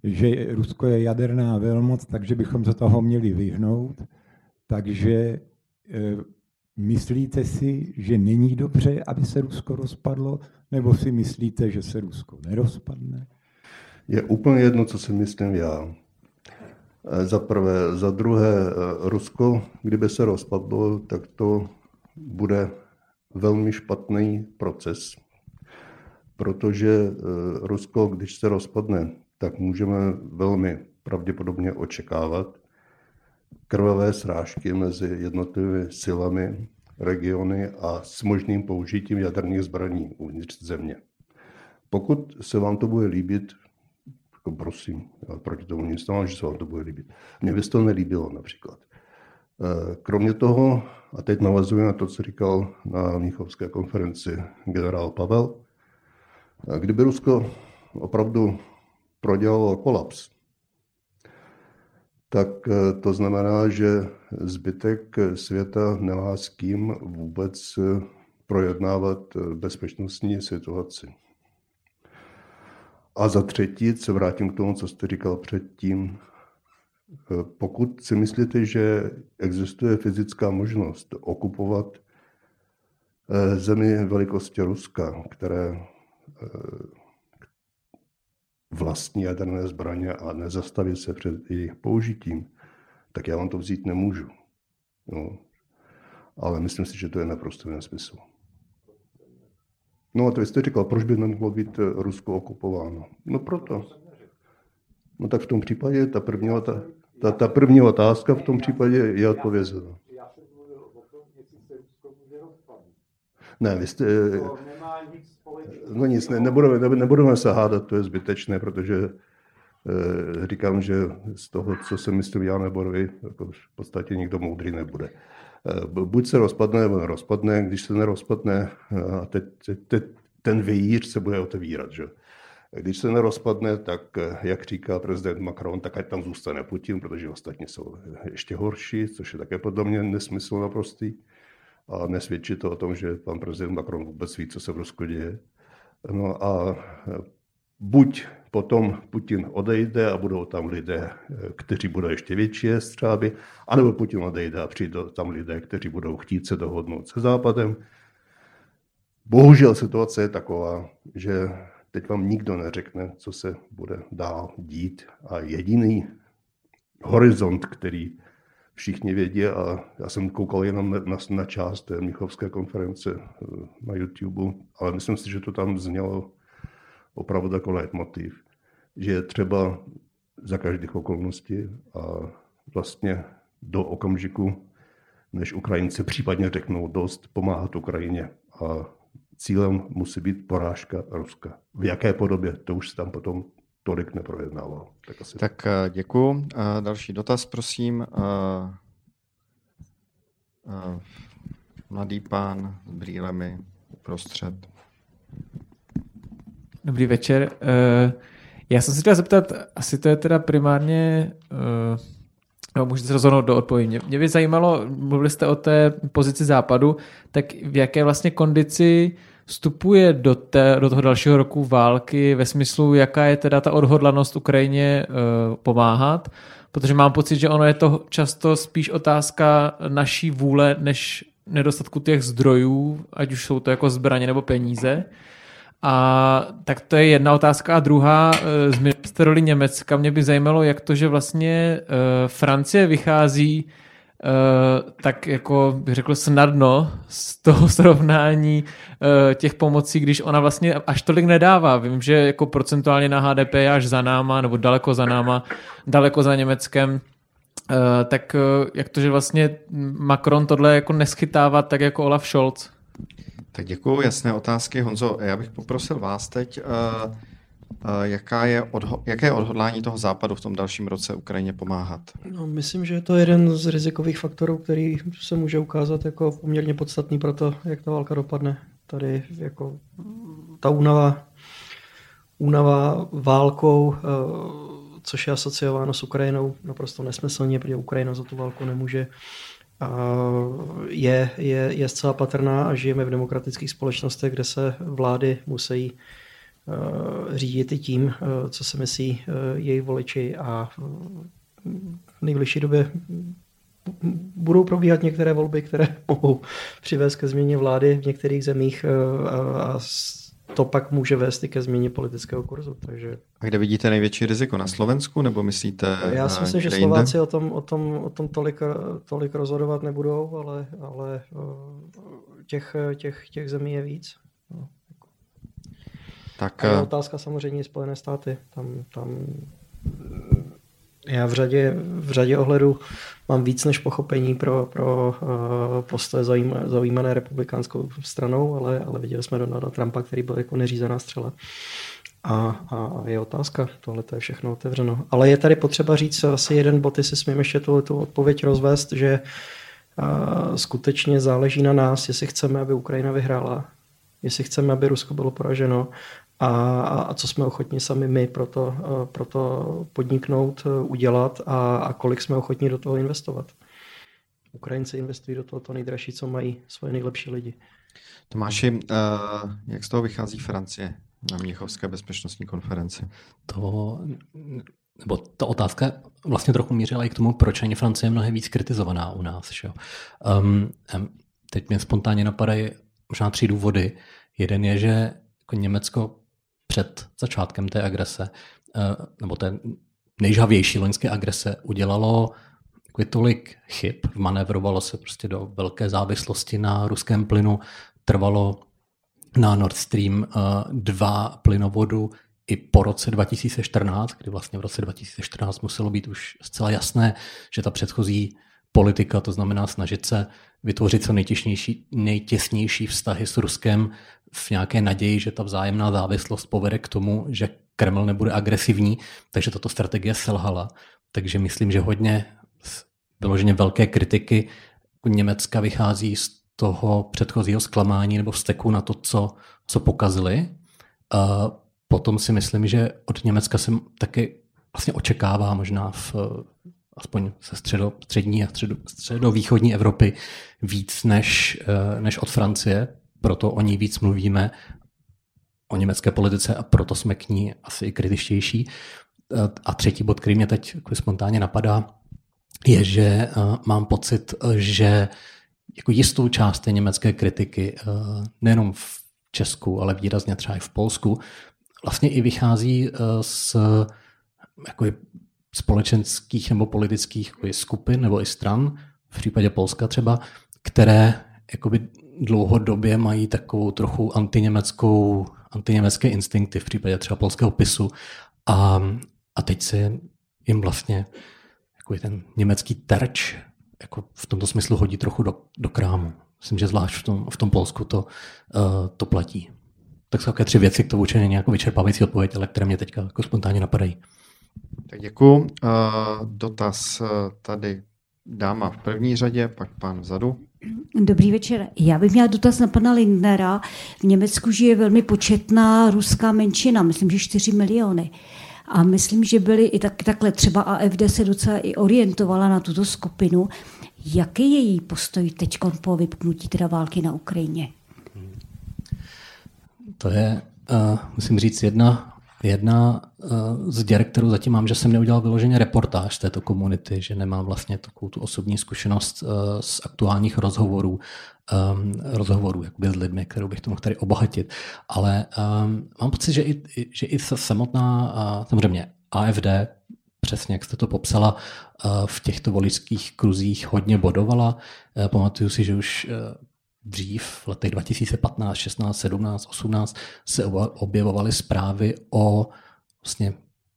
že Rusko je jaderná velmoc, takže bychom se toho měli vyhnout. Takže eh, Myslíte si, že není dobře, aby se Rusko rozpadlo, nebo si myslíte, že se Rusko nerozpadne? Je úplně jedno, co si myslím já. Eh, za prvé. Za druhé, eh, Rusko, kdyby se rozpadlo, tak to bude velmi špatný proces, protože Rusko, když se rozpadne, tak můžeme velmi pravděpodobně očekávat krvavé srážky mezi jednotlivými silami, regiony a s možným použitím jaderných zbraní uvnitř země. Pokud se vám to bude líbit, jako prosím, já proti tomu nic nemám, že se vám to bude líbit. Mně by se to nelíbilo například. Eh, kromě toho, a teď navazuji na to, co říkal na Míchovské konferenci generál Pavel, eh, kdyby Rusko opravdu prodělalo kolaps, tak eh, to znamená, že zbytek světa nemá s kým vůbec projednávat bezpečnostní situaci. A za třetí se vrátím k tomu, co jste říkal předtím. Pokud si myslíte, že existuje fyzická možnost okupovat eh, zemi velikosti Ruska, které eh, vlastní jaderné zbraně a nezastaví se před jejich použitím, tak já vám to vzít nemůžu. No. Ale myslím si, že to je naprosto nesmysl. No a to jste říkal, proč by nemohlo být eh, Rusko okupováno? No proto. No tak v tom případě ta první, ta, ta, ta první otázka v tom případě je odpovězena. Ne, vy jste... No nic, ne, nebudeme, nebudeme se hádat, to je zbytečné, protože eh, říkám, že z toho, co se myslím já nebo vy, jako v podstatě nikdo moudrý nebude. Eh, buď se rozpadne, nebo nerozpadne. Když se nerozpadne, eh, a teď, teď, ten vějíř se bude otevírat. Že? Když se nerozpadne, tak, jak říká prezident Macron, tak ať tam zůstane Putin, protože ostatní jsou ještě horší, což je také podle mě nesmysl naprostý. A nesvědčí to o tom, že pan prezident Macron vůbec ví, co se v Rusku děje. No a buď potom Putin odejde a budou tam lidé, kteří budou ještě větší střáby, anebo Putin odejde a přijdou tam lidé, kteří budou chtít se dohodnout se Západem. Bohužel situace je taková, že teď vám nikdo neřekne, co se bude dál dít a jediný horizont, který všichni vědí a já jsem koukal jenom na, na část té Mnichovské konference eh, na YouTube, ale myslím si, že to tam znělo opravdu jako leitmotiv, že je třeba za každých okolností a vlastně do okamžiku, než Ukrajinci případně řeknou dost, pomáhat Ukrajině. A cílem musí být porážka Ruska. V jaké podobě, to už se tam potom tolik neprojednávalo. Tak, asi... tak eh, děkuji. Eh, další dotaz, prosím. Eh, mladý pán s brýlemi uprostřed. Dobrý večer. Eh, já jsem se chtěl zeptat, asi to je teda primárně, eh, no, můžete se rozhodnout do odpovědi. Mě, mě by zajímalo, mluvili jste o té pozici západu, tak v jaké vlastně kondici vstupuje do, té, do toho dalšího roku války ve smyslu, jaká je teda ta odhodlanost Ukrajině uh, pomáhat, protože mám pocit, že ono je to často spíš otázka naší vůle, než nedostatku těch zdrojů, ať už jsou to jako zbraně nebo peníze. A tak to je jedna otázka. A druhá, eh, změnili jste roli Německa. Mě by zajímalo, jak to, že vlastně uh, Francie vychází uh, tak jako bych řekl snadno z toho [laughs] srovnání uh, těch pomocí, když ona vlastně až tolik nedává. Vím, že jako procentuálně na HDP je až za náma, nebo daleko za náma, daleko za Německem. Uh, tak jak to, že vlastně Macron tohle jako neschytává tak jako Olaf Scholz? Tak děkuji, jasné otázky. Honzo, já bych poprosil vás teď, uh, jaká je odho- jaké je odhodlání toho západu v tom dalším roce Ukrajině pomáhat? No, myslím, že je to jeden z rizikových faktorů, který se může ukázat jako poměrně podstatný pro to, jak ta válka dopadne. Tady jako ta únava, únava válkou, uh, což je asociováno s Ukrajinou, naprosto nesmyslně, protože Ukrajina za tu válku nemůže je, je, je zcela patrná a žijeme v demokratických společnostech, kde se vlády musí řídit i tím, uh, co se myslí uh, její voliči a v nejbližší době budou probíhat některé volby, které [laughs] mohou přivést ke změně vlády v některých zemích a, to pak může vést i ke změně politického kurzu. Takže... A kde vidíte největší riziko? Na Slovensku nebo myslíte Já si myslím, že Slováci o tom, o tom, o tom tolik, tolik rozhodovat nebudou, ale, ale těch, těch, těch zemí je víc. No. Tak, a je otázka samozřejmě Spojené státy. Tam, tam já v řadě, v řadě ohledů mám víc než pochopení pro, pro uh, postoje zaujímané republikánskou stranou, ale, ale viděli jsme Donalda Trumpa, který byl jako neřízená střela. A, a je otázka, tohle to je všechno otevřeno. Ale je tady potřeba říct asi jeden bod, jestli smím ještě tu, tu odpověď rozvést, že uh, skutečně záleží na nás, jestli chceme, aby Ukrajina vyhrála, jestli chceme, aby Rusko bylo poraženo a, a co jsme ochotni sami my pro to, eh, pro to podniknout, eh, udělat a, a kolik jsme ochotni do toho investovat. Ukrajinci investují do toho to nejdražší, co mají, svoje nejlepší lidi. Tomáši, uh, jak z toho vychází Francie na Mnichovské bezpečnostní konferenci? To, nebo ta otázka vlastně trochu mířila i k tomu, proč ani Francie je mnohem víc kritizovaná u nás. Že? Um, teď mě spontánně napadají možná tři důvody. Jeden je, že jako Německo před začátkem té agrese, eh, nebo té nejžhavější loňské agrese, udělalo tolik chyb, manévrovalo se prostě do velké závislosti na ruském plynu, trvalo na Nord Stream 2 eh, plynovodu i po roce 2014, kdy vlastně v roce 2014 muselo být už zcela jasné, že ta předchozí politika, to znamená snažit se vytvořit co nejtěsnější, nejtěsnější vztahy s Ruskem v nějaké naději, že ta vzájemná závislost povede k tomu, že Kreml nebude agresivní, takže tato strategie selhala. Takže myslím, že hodně vyloženě velké kritiky Německa vychází z toho předchozího zklamání nebo vzteku na to, co, co pokazili. A potom si myslím, že od Německa se taky vlastně očekává možná v aspoň se středo, střední a středo, středovýchodní Evropy víc než, eh, než od Francie, proto o ní víc mluvíme, o německé politice a proto jsme k ní asi kritičtější. Eh, a třetí bod, který mě teď jako spontánně napadá, je, že eh, mám pocit, že jako jistou část té německé kritiky, nejenom v Česku, ale výrazně třeba i v Polsku, vlastně i vychází z jako společenských nebo politických skupin nebo i stran, v případě Polska třeba, které jakoby dlouhodobě mají takovou trochu antiněmeckou, antiněmecké instinkty v případě třeba polského pisu a, a teď se jim vlastně jako ten německý terč jako v tomto smyslu hodí trochu do, do krámu. Myslím, že zvlášť v tom, v tom Polsku to, uh, to platí. Tak jsou také tři věci, k tomu určitě není jako vyčerpávající odpověď, ale které mě teďka jako spontánně napadají. Tak děkuji. Uh, dotaz uh, tady dáma v první řadě, pak pán vzadu. Dobrý večer. Já bych měla dotaz na pana Lindnera. V Německu žije velmi početná ruská menšina, myslím, že 4 miliony. A myslím, že byly i tak, takhle, třeba AFD se docela i orientovala na tuto skupinu. Jaký je její postoj teď po vypnutí teda války na Ukrajině? To je, uh, musím říct, jedna Jedna eh, z děr, kterou zatím mám, že jsem neudělal vyloženě reportáž této komunity, že nemám vlastně takovou tu osobní zkušenost eh, z aktuálních rozhovorů, um, rozhovorů jakoby s lidmi, kterou bych to mohl tady obohatit. Ale um, mám pocit, že i, že i samotná, samozřejmě AFD, přesně jak jste to popsala, uh, v těchto voličských kruzích hodně bodovala. Pamatuju si, že už dřív, v letech 2015, 16, 17, 18, se objevovaly zprávy o vlastně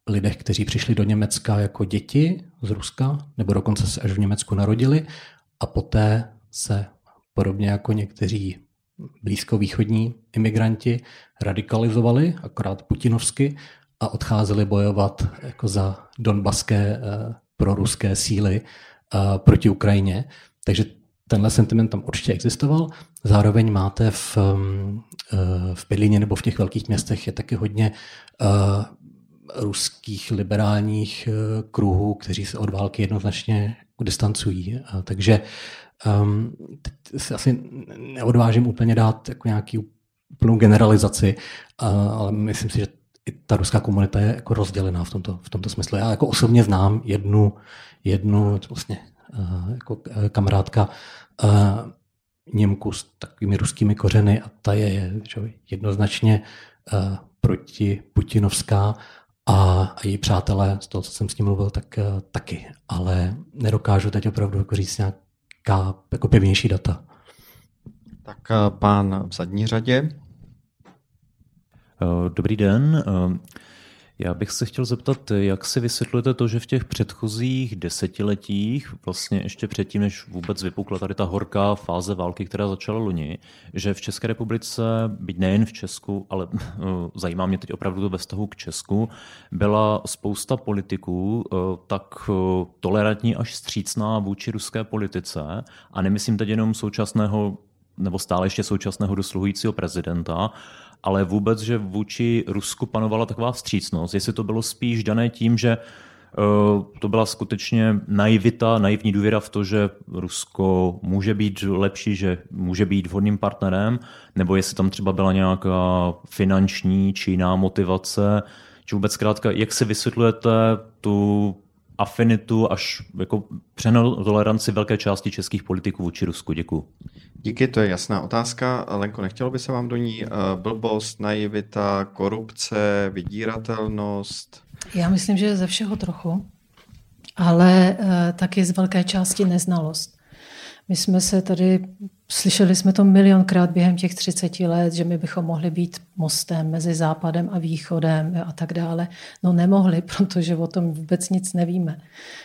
lidech, kteří přišli do Německa jako děti z Ruska, nebo dokonce se až v Německu narodili a poté se podobně jako někteří blízkovýchodní imigranti radikalizovali, akorát putinovsky, a odcházeli bojovat jako za donbaské uh, proruské síly uh, proti Ukrajině. Takže tenhle sentiment tam určitě existoval. Zároveň máte v, um, eh, v Berlíně nebo v těch velkých městech je taky hodně uh, ruských liberálních uh, kruhů, kteří se od války jednoznačně distancují. Takže um, teď si asi neodvážím úplně dát jako nějaký úplnou generalizaci, ale myslím si, že i ta ruská komunita je jako rozdělená v tomto, v tomto smyslu. Já jako osobně znám jednu, jednu vlastně jako kamarádka Němku s takovými ruskými kořeny a ta je že, jednoznačně proti Putinovská a její přátelé, z toho, co jsem s ním mluvil, tak taky. Ale nedokážu teď opravdu jako říct nějaká jako pevnější data. Tak pán v zadní řadě. Dobrý den. Já bych se chtěl zeptat, jak si vysvětlujete to, že v těch předchozích desetiletích, vlastně ještě předtím, než vůbec vypukla tady ta horká fáze války, která začala loni, že v České republice, byť nejen v Česku, ale zajímá mě teď opravdu to ve vztahu k Česku, byla spousta politiků eh, tak eh, tolerantní až střícná vůči ruské politice. A nemyslím teď jenom současného nebo stále ještě současného dosluhujícího prezidenta, ale vůbec, že vůči Rusku panovala taková vstřícnost, jestli to bylo spíš dané tím, že eh, to byla skutečně naivita, naivní důvěra v to, že Rusko může být lepší, že může být vhodným partnerem, nebo jestli tam třeba byla nějaká finanční či jiná motivace, či vůbec zkrátka, jak si vysvětlujete tu afinitu až jako toleranci velké části českých politiků vůči Rusku? Děkuji. Díky, to je jasná otázka. Lenko, nechtělo by se vám do ní uh, blbost, naivita, korupce, vydíratelnost? Já myslím, že ze všeho trochu, ale uh, taky z velké části neznalost. My jsme se tady, slyšeli jsme to milionkrát během těch 30 let, že my bychom mohli být mostem mezi západem a východem a tak dále. No nemohli, [laughs] protože o tom vůbec nic nevíme.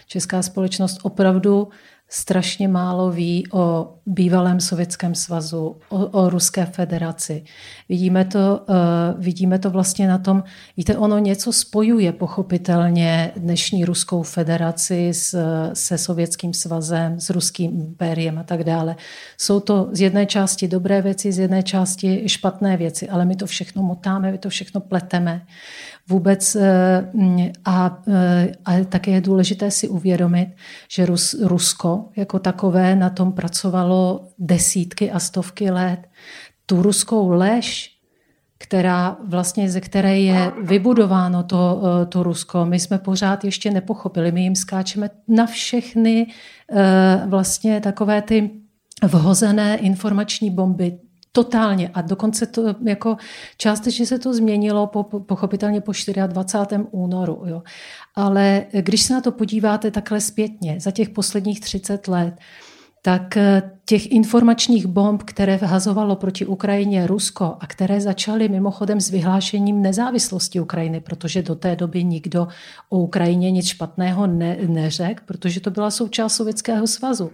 Česká společnost opravdu strašně málo ví o bývalém Sovětském svazu, o, o Ruské federaci. Vidíme to, uh, vidíme to vlastně na tom, víte, ono něco spojuje pochopitelně dnešní Ruskou federaci s, se Sovětským svazem, s Ruským impériem a tak dále. Jsou to z jedné části dobré věci, z jedné části špatné věci, ale my to všechno motáme, my to všechno pleteme vůbec eh, a, eh, a také je důležité si uvědomit, že Rus, Rusko jako takové na tom pracovalo desítky a stovky let. Tu ruskou lež, která vlastně, ze které je vybudováno to, eh, to Rusko, my jsme pořád ještě nepochopili. My jim skáčeme na všechny vlastně takové ty vhozené informační bomby, Totálně. A dokonce to jako částečně se to změnilo po, pochopitelně po 24. únoru. Jo. Ale když se na to podíváte takhle zpětně, za těch posledních 30 let, tak eh, těch informačních bomb, které vhazovalo proti Ukrajině Rusko a které začaly mimochodem s vyhlášením nezávislosti Ukrajiny, protože do té doby nikdo o Ukrajině nic špatného ne, neřekl, protože to byla součást Sovětského svazu.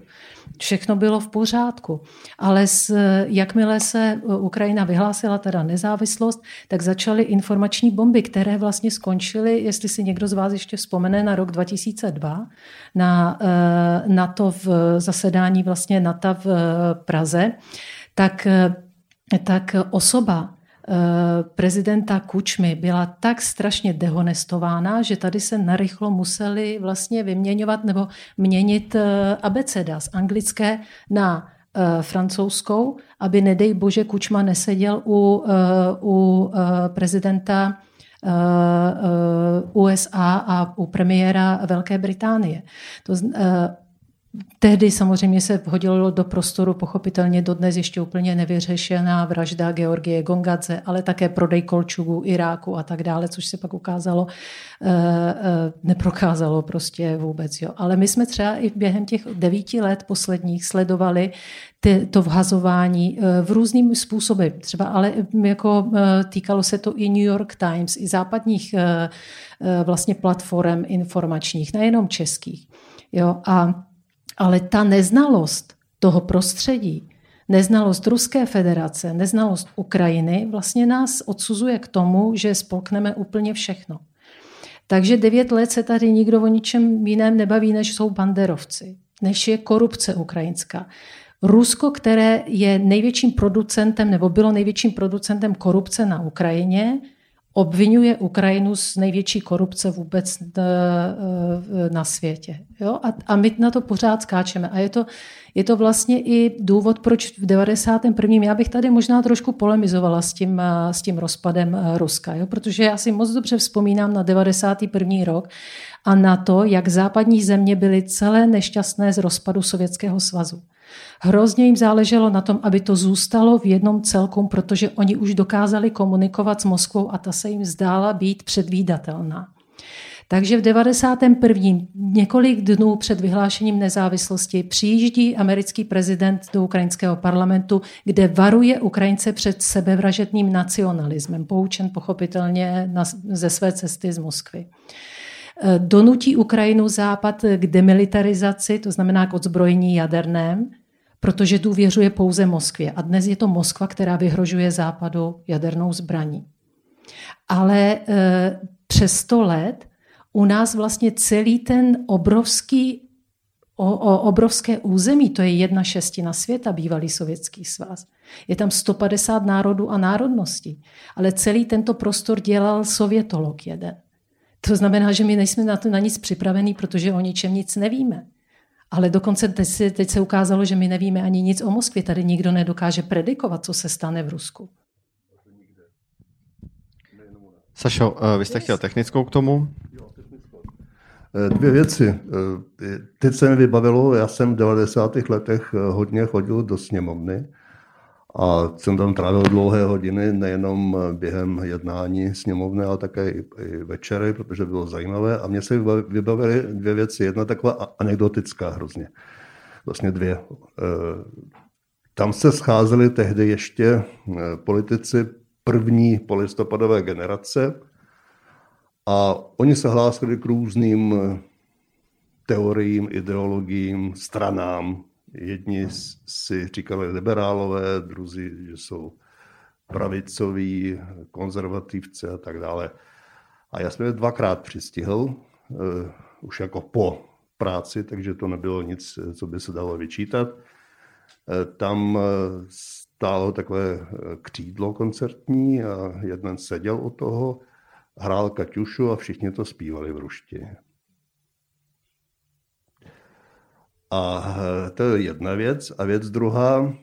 Všechno bylo v pořádku. Ale s, jakmile se Ukrajina vyhlásila teda nezávislost, tak začaly informační bomby, které vlastně skončily, jestli si někdo z vás ještě vzpomene, na rok 2002, na, eh, na to v zasedání vlastně NATO v Praze, tak, tak osoba prezidenta Kučmy byla tak strašně dehonestována, že tady se narychlo museli vlastně vyměňovat nebo měnit eh, abeceda z anglické na eh, francouzskou, aby nedej bože Kučma neseděl u, u prezidenta USA a u premiéra Velké Británie. To, Tehdy samozřejmě se vhodilo do prostoru pochopitelně dodnes ještě úplně nevyřešená vražda Georgie Gongadze, ale také prodej kolčugů Iráku a tak dále, což se pak ukázalo, eh, eh, neprokázalo prostě vůbec. Jo. Ale my jsme třeba i během těch devíti let posledních sledovali ty, to vhazování eh, v různým způsoby. Třeba ale jako týkalo se to i New York Times, i západních vlastně platform informačních, nejenom českých. Jo. A ale ta neznalost toho prostředí, neznalost Ruské federace, neznalost Ukrajiny vlastně nás odsuzuje k tomu, že spolkneme úplně všechno. Takže devět let se tady nikdo o ničem jiném nebaví, než jsou banderovci, než je korupce ukrajinská. Rusko, které je největším producentem nebo bylo největším producentem korupce na Ukrajině, obvinuje Ukrajinu z největší korupce vůbec na světě. Jo? A, a my na to pořád skáčeme. A je to, je to vlastně i důvod, proč v 91. já bych tady možná trošku polemizovala s tím, eh, s tím rozpadem eh, Ruska, jo? protože já si moc dobře vzpomínám na 91. rok a na to, jak západní země byly celé nešťastné z rozpadu Sovětského svazu. Hrozně jim záleželo na tom, aby to zůstalo v jednom celku, protože oni už dokázali komunikovat s Moskvou a ta se jim zdála být předvídatelná. Takže v 91. několik dnů před vyhlášením nezávislosti přijíždí americký prezident do ukrajinského parlamentu, kde varuje Ukrajince před sebevražedným nacionalismem, poučen pochopitelně ze své cesty z Moskvy. Donutí Ukrajinu západ k demilitarizaci, to znamená k odzbrojení jaderném, protože důvěřuje pouze Moskvě. A dnes je to Moskva, která vyhrožuje západu jadernou zbraní. Ale e, přes 100 let u nás vlastně celý ten obrovský o, o obrovské území, to je jedna šestina světa, bývalý sovětský svaz. Je tam 150 národů a národností, ale celý tento prostor dělal sovětolog jeden. To znamená, že my nejsme na to na nic připravení, protože o ničem nic nevíme. Ale dokonce teď se, teď se ukázalo, že my nevíme ani nic o Moskvě. Tady nikdo nedokáže predikovat, co se stane v Rusku. Sašo, eh, vy jste chtěl technickou k tomu? Eh, dvě věci. Eh, teď se mi vybavilo, já jsem v 90. letech hodně chodil do sněmovny a jsem tam trávil dlouhé hodiny, nejenom během jednání sněmovny, ale také i večery, protože bylo zajímavé. A mně se vybavily dvě věci. Jedna taková anekdotická hrozně. Vlastně dvě. Tam se scházeli tehdy ještě politici první polistopadové generace a oni se hlásili k různým teoriím, ideologiím, stranám. Jedni si říkali liberálové, druzí, že jsou pravicoví, konzervativci a tak dále. A já jsem je dvakrát přistihl, uh, už jako po práci, takže to nebylo nic, co by se dalo vyčítat. Uh, tam stálo takové křídlo koncertní a jeden seděl u toho, hrál Kaťušu a všichni to zpívali v ruštině. A eh, to je jedna věc. A věc druhá,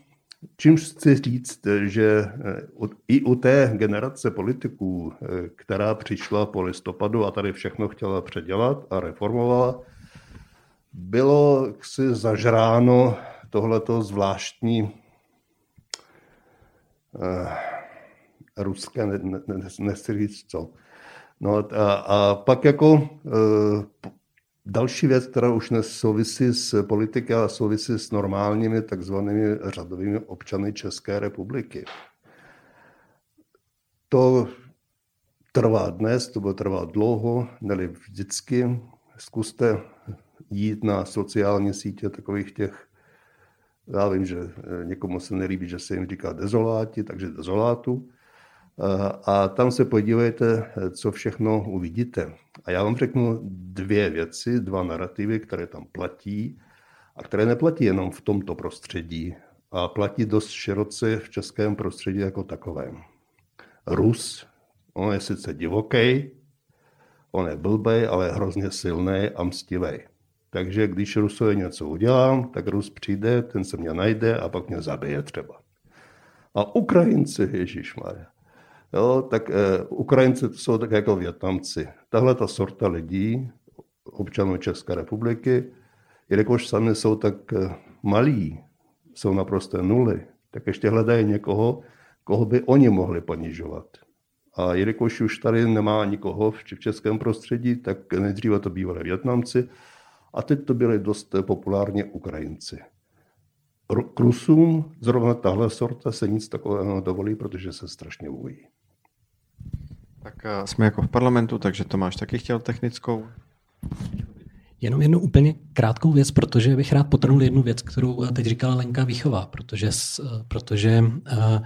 čím chci říct, že eh, i u té generace politiků, eh, která přišla po listopadu a tady všechno chtěla předělat a reformovala, bylo si zažráno tohleto zvláštní uh, ruské, ne, ne, ne, nechci říct co. No a, a pak jako uh, Další věc, která už nesouvisí s politiky, ale souvisí s normálními takzvanými řadovými občany České republiky. To trvá dnes, to bude trvat dlouho, neli vždycky. Zkuste jít na sociální sítě takových těch, já vím, že někomu se nelíbí, že se jim říká dezoláti, takže dezolátu. A tam se podívejte, co všechno uvidíte. A já vám řeknu dvě věci, dva narrativy, které tam platí a které neplatí jenom v tomto prostředí, a platí dost široce v českém prostředí jako takovém. Rus, on je sice divoký, on je blbej, ale hrozně silný a mstivý. Takže když Rusové něco udělám, tak Rus přijde, ten se mě najde a pak mě zabije třeba. A Ukrajinci, Ježíš Maria, Jo, tak eh, Ukrajinci to jsou tak jako Větnamci. Tahle ta sorta lidí, občanů České republiky, jelikož sami jsou tak eh, malí, jsou naprosto nuly, tak ještě hledají někoho, koho by oni mohli ponižovat. A jelikož už tady nemá nikoho v českém prostředí, tak nejdříve to bývali Větnamci a teď to byli dost populárně Ukrajinci. K Rusům zrovna tahle sorta se nic takového dovolí, protože se strašně bojí. Tak eh, jsme jako v parlamentu, takže Tomáš taky chtěl technickou. Jenom jednu úplně krátkou věc, protože bych rád potrhnul jednu věc, kterou eh, teď říkala Lenka Výchová, protože, eh, protože uh,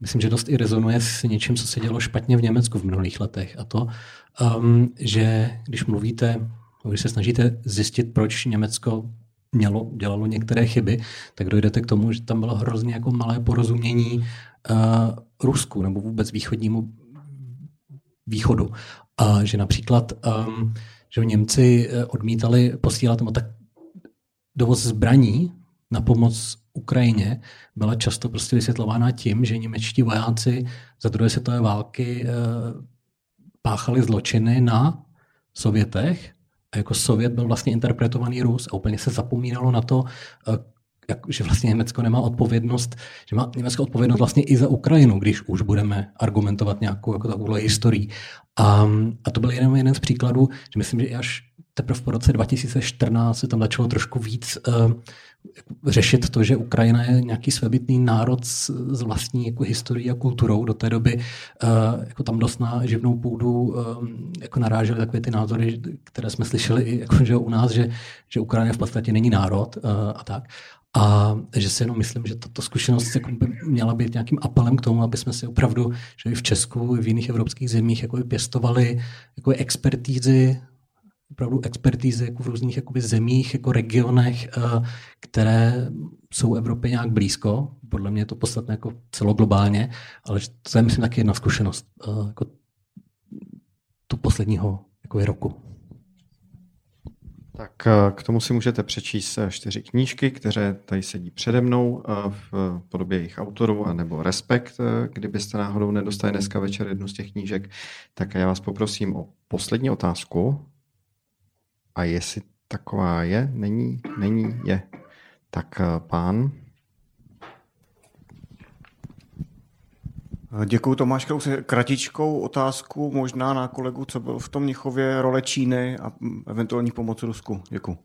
myslím, že dost i rezonuje s něčím, co se dělo špatně v Německu v minulých letech. A to, um, že když mluvíte, když se snažíte zjistit, proč Německo mělo, dělalo některé chyby, tak dojdete k tomu, že tam bylo hrozně jako malé porozumění Rusku nebo vůbec východnímu východu. A že například, um, že Němci eh, odmítali posílat nebo tak dovoz zbraní na pomoc Ukrajině byla často prostě vysvětlována tím, že němečtí vojáci za druhé světové války eh, páchali zločiny na Sovětech a jako Sovět byl vlastně interpretovaný Rus a úplně se zapomínalo na to, eh, jak, že vlastně Německo nemá odpovědnost, že má Německo odpovědnost vlastně i za Ukrajinu, když už budeme argumentovat nějakou jako takovou historii. A, a to byl jenom jeden z příkladů, že myslím, že až teprve po roce 2014 se tam začalo trošku víc uh, řešit to, že Ukrajina je nějaký svébytný národ s, s vlastní jako historií a kulturou. Do té doby uh, jako tam dost na živnou půdu uh, jako narážely takové ty názory, které jsme slyšeli i jako, že u nás, že, že Ukrajina v podstatě není národ uh, a tak. A že si jenom myslím, že tato zkušenost jako by měla být nějakým apelem k tomu, aby jsme si opravdu, že i v Česku, i v jiných evropských zemích jako pěstovali jako expertízy opravdu expertízy jako v různých jakoby, zemích, jako regionech, eh, které jsou Evropě nějak blízko. Podle mě je to podstatné jako celoglobálně, ale to je myslím taky jedna zkušenost eh, jako tu posledního jako roku. Tak eh, k tomu si můžete přečíst čtyři knížky, které tady sedí přede mnou v podobě jejich autorů, anebo Respekt, kdybyste náhodou nedostali dneska večer jednu z těch knížek. Tak já vás poprosím o poslední otázku, a jestli taková je, není, není, je. Tak eh, pán. Děkuji Tomáš Krause. Kratičkou otázku možná na kolegu, co byl v tom Mnichově role Číny a eventuální pomoc Rusku. Děkuji.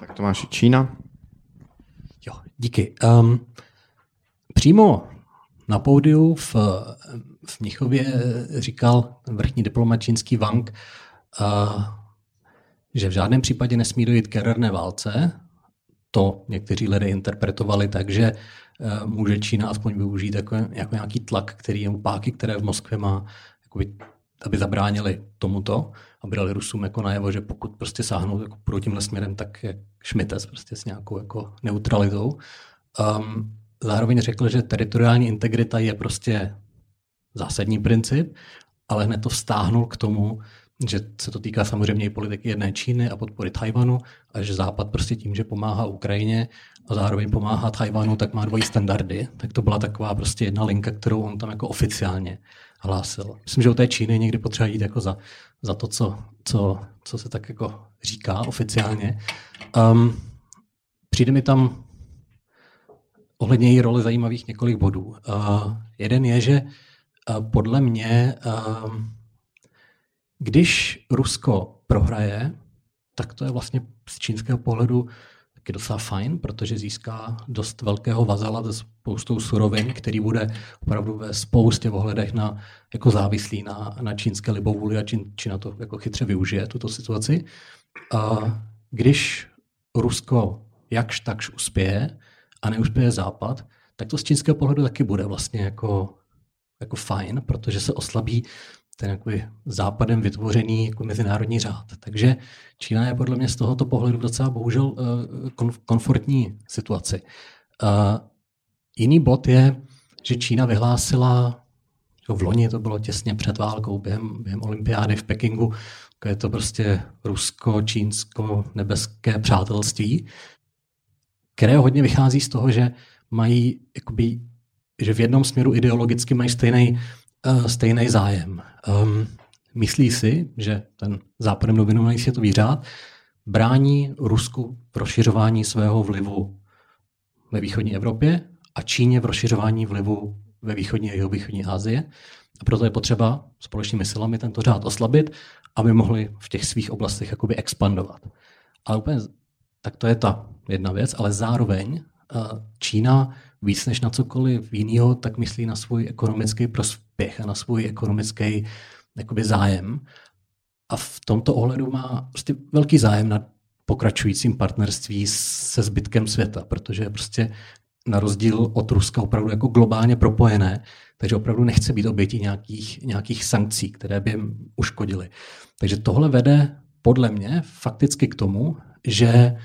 Tak Tomáš, Čína. Jo, díky. Um, přímo na pódiu v, v Mnichově říkal vrchní diplomat čínský Wang, uh, že v žádném případě nesmí dojít k jaderné válce. To někteří lidé interpretovali tak, že eh, může Čína aspoň využít jako, jako nějaký tlak, který je páky, které v Moskvě má, jakoby, aby zabránili tomuto, aby dali Rusům jako najevo, že pokud prostě sáhnou jako půjdou tímhle směrem, tak je šmites prostě s nějakou jako neutralitou. Um, zároveň řekl, že teritoriální integrita je prostě zásadní princip, ale hned to vztáhnul k tomu, že se to týká samozřejmě i politiky jedné Číny a podpory Tajvanu a že Západ prostě tím, že pomáhá Ukrajině a zároveň pomáhá Tajvanu, tak má dvojí standardy. Tak to byla taková prostě jedna linka, kterou on tam jako oficiálně hlásil. Myslím, že u té Číny někdy potřeba jít jako za, za to, co, co, co se tak jako říká oficiálně. Um, přijde mi tam ohledně její roli zajímavých několik bodů. Uh, jeden je, že uh, podle mě uh, když Rusko prohraje, tak to je vlastně z čínského pohledu taky docela fajn, protože získá dost velkého vazala se spoustou surovin, který bude opravdu ve spoustě ohledech na, jako závislý na, na čínské libovůli a Čín, Čína to jako chytře využije, tuto situaci. A když Rusko jakž takž uspěje a neuspěje Západ, tak to z čínského pohledu taky bude vlastně jako, jako fajn, protože se oslabí ten jakoby západem vytvořený jako mezinárodní řád. Takže Čína je podle mě z tohoto pohledu docela bohužel eh, komfortní situaci. Uh, jiný bod je, že Čína vyhlásila, v loni to bylo těsně před válkou, během, během olympiády v Pekingu, je to prostě rusko-čínsko-nebeské přátelství, které hodně vychází z toho, že mají jakoby, že v jednom směru ideologicky mají stejný stejný zájem. Um, myslí si, že ten západem dominovaný světový řád brání Rusku v rozšiřování svého vlivu ve východní Evropě a Číně v rozšiřování vlivu ve východní a jihovýchodní Asii. A proto je potřeba společnými silami tento řád oslabit, aby mohli v těch svých oblastech jakoby expandovat. Ale úplně, tak to je ta jedna věc, ale zároveň Čína víc než na cokoliv jiného, tak myslí na svůj ekonomický prospěch a na svůj ekonomický jakoby, zájem. A v tomto ohledu má prostě velký zájem na pokračujícím partnerství se zbytkem světa, protože je prostě na rozdíl od Ruska opravdu jako globálně propojené, takže opravdu nechce být obětí nějakých, nějakých sankcí, které by jim uškodily. Takže tohle vede podle mě fakticky k tomu, že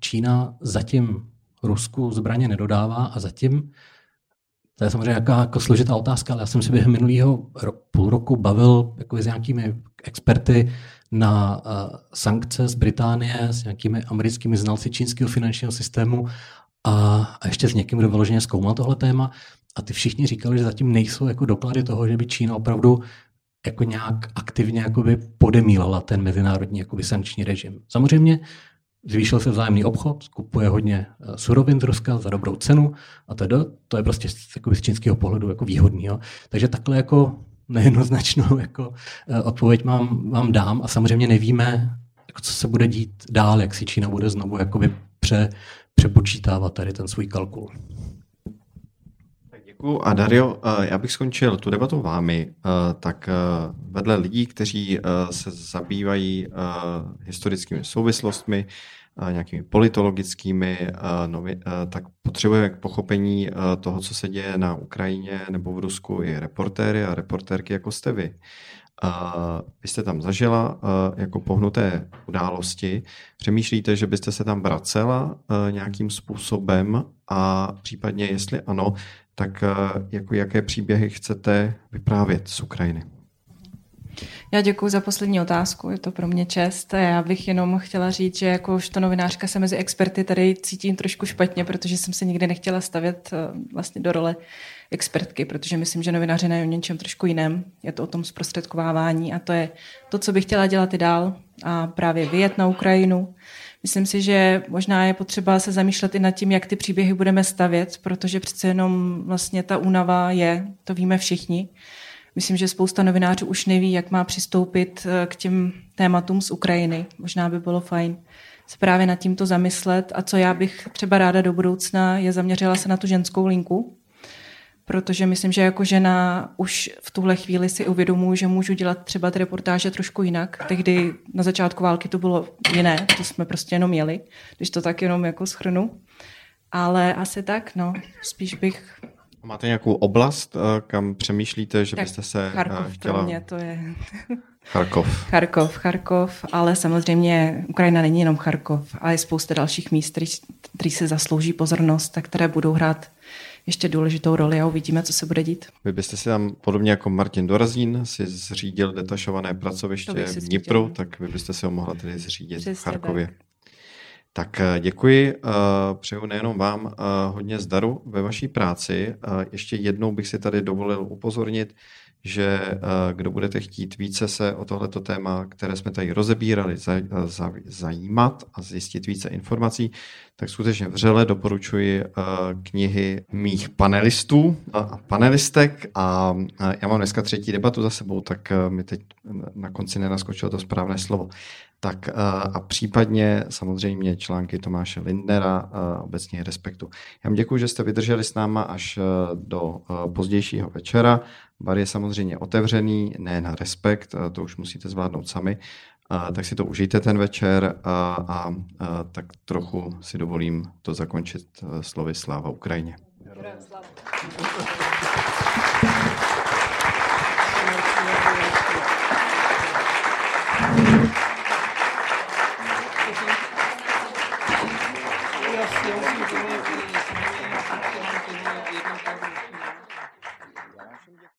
Čína zatím Rusku zbraně nedodává a zatím, to je samozřejmě jaká jako složitá otázka, ale já jsem si během minulého ro, půl roku bavil jako s nějakými experty na sankce z Británie s nějakými americkými znalci čínského finančního systému a, a ještě s někým, kdo vyloženě zkoumal tohle téma. A ty všichni říkali, že zatím nejsou jako doklady toho, že by Čína opravdu jako nějak aktivně jakoby podemílala ten mezinárodní jakoby sankční režim. Samozřejmě zvýšil se vzájemný obchod, kupuje hodně eh, surovin z Ruska za dobrou cenu a teda to je prostě jakoby z čínského pohledu jako výhodný. Jo. Takže takhle jako nejednoznačnou [laughs] jako eh, odpověď mám, vám dám a samozřejmě nevíme, jako co se bude dít dál, jak si Čína bude znovu jakoby pře, přepočítávat tady ten svůj kalkul. Děkuji. A Dario, eh, já bych skončil tu debatu vámi. Eh, tak eh, vedle lidí, kteří se zabývají historickými souvislostmi, nějakými politologickými, tak potřebujeme k pochopení toho, co se děje na Ukrajině nebo v Rusku i reportéry a reportérky, jako jste vy. Vy jste tam zažila jako pohnuté události. Přemýšlíte, že byste se tam vracela nějakým způsobem a případně, jestli ano, tak jako jaké příběhy chcete vyprávět z Ukrajiny? Já děkuji za poslední otázku, je to pro mě čest. Já bych jenom chtěla říct, že jakožto novinářka se mezi experty tady cítím trošku špatně, protože jsem se nikdy nechtěla stavět vlastně do role expertky, protože myslím, že novinařina je o něčem trošku jiném. Je to o tom zprostředkovávání a to je to, co bych chtěla dělat i dál a právě vyjet na Ukrajinu. Myslím si, že možná je potřeba se zamýšlet i nad tím, jak ty příběhy budeme stavět, protože přece jenom vlastně ta únava je, to víme všichni. Myslím, že spousta novinářů už neví, jak má přistoupit eh, k těm tématům z Ukrajiny. Možná by bylo fajn se právě nad tímto zamyslet. A co já bych třeba ráda do budoucna, je zaměřila se na tu ženskou linku, protože myslím, že jako žena už v tuhle chvíli si uvědomuji, že můžu dělat třeba ty reportáže trošku jinak. Tehdy na začátku války to bylo jiné, to jsme prostě jenom měli, když to tak jenom jako schrnu. Ale asi tak, no, spíš bych... Máte nějakou oblast, eh, kam přemýšlíte, že tak byste se eh, Charkov chtěla... pro mě to je... Charkov. Charkov, Charkov, ale samozřejmě Ukrajina není jenom Charkov, ale je spousta dalších míst, který se zaslouží pozornost a které budou hrát ještě důležitou roli a uvidíme, co se bude dít. Vy byste si tam, podobně jako Martin Dorazín, si zřídil detašované pracoviště v Dnipru, tak vy byste si ho mohla tedy zřídit Přesně v Charkově. Tak. Tak eh, děkuji, eh, přeju nejenom vám eh, hodně zdaru ve vaší práci. Ještě jednou bych si tady dovolil upozornit, že kdo budete chtít více se o tohleto téma, které jsme tady rozebírali, zajímat a zjistit více informací, tak skutečně vřele doporučuji knihy mých panelistů a panelistek. A já mám dneska třetí debatu za sebou, tak mi teď na konci nenaskočilo to správné slovo tak eh, a případně samozřejmě články Tomáše Lindnera, eh, obecně Respektu. Já vám děkuji, že jste vydrželi s náma až eh, do pozdějšího večera. Bar je samozřejmě otevřený, ne na Respekt, to už musíte zvládnout sami, tak si to užijte ten večer a, a, a tak trochu si dovolím to zakončit slovy Sláva Ukrajině. Sláva.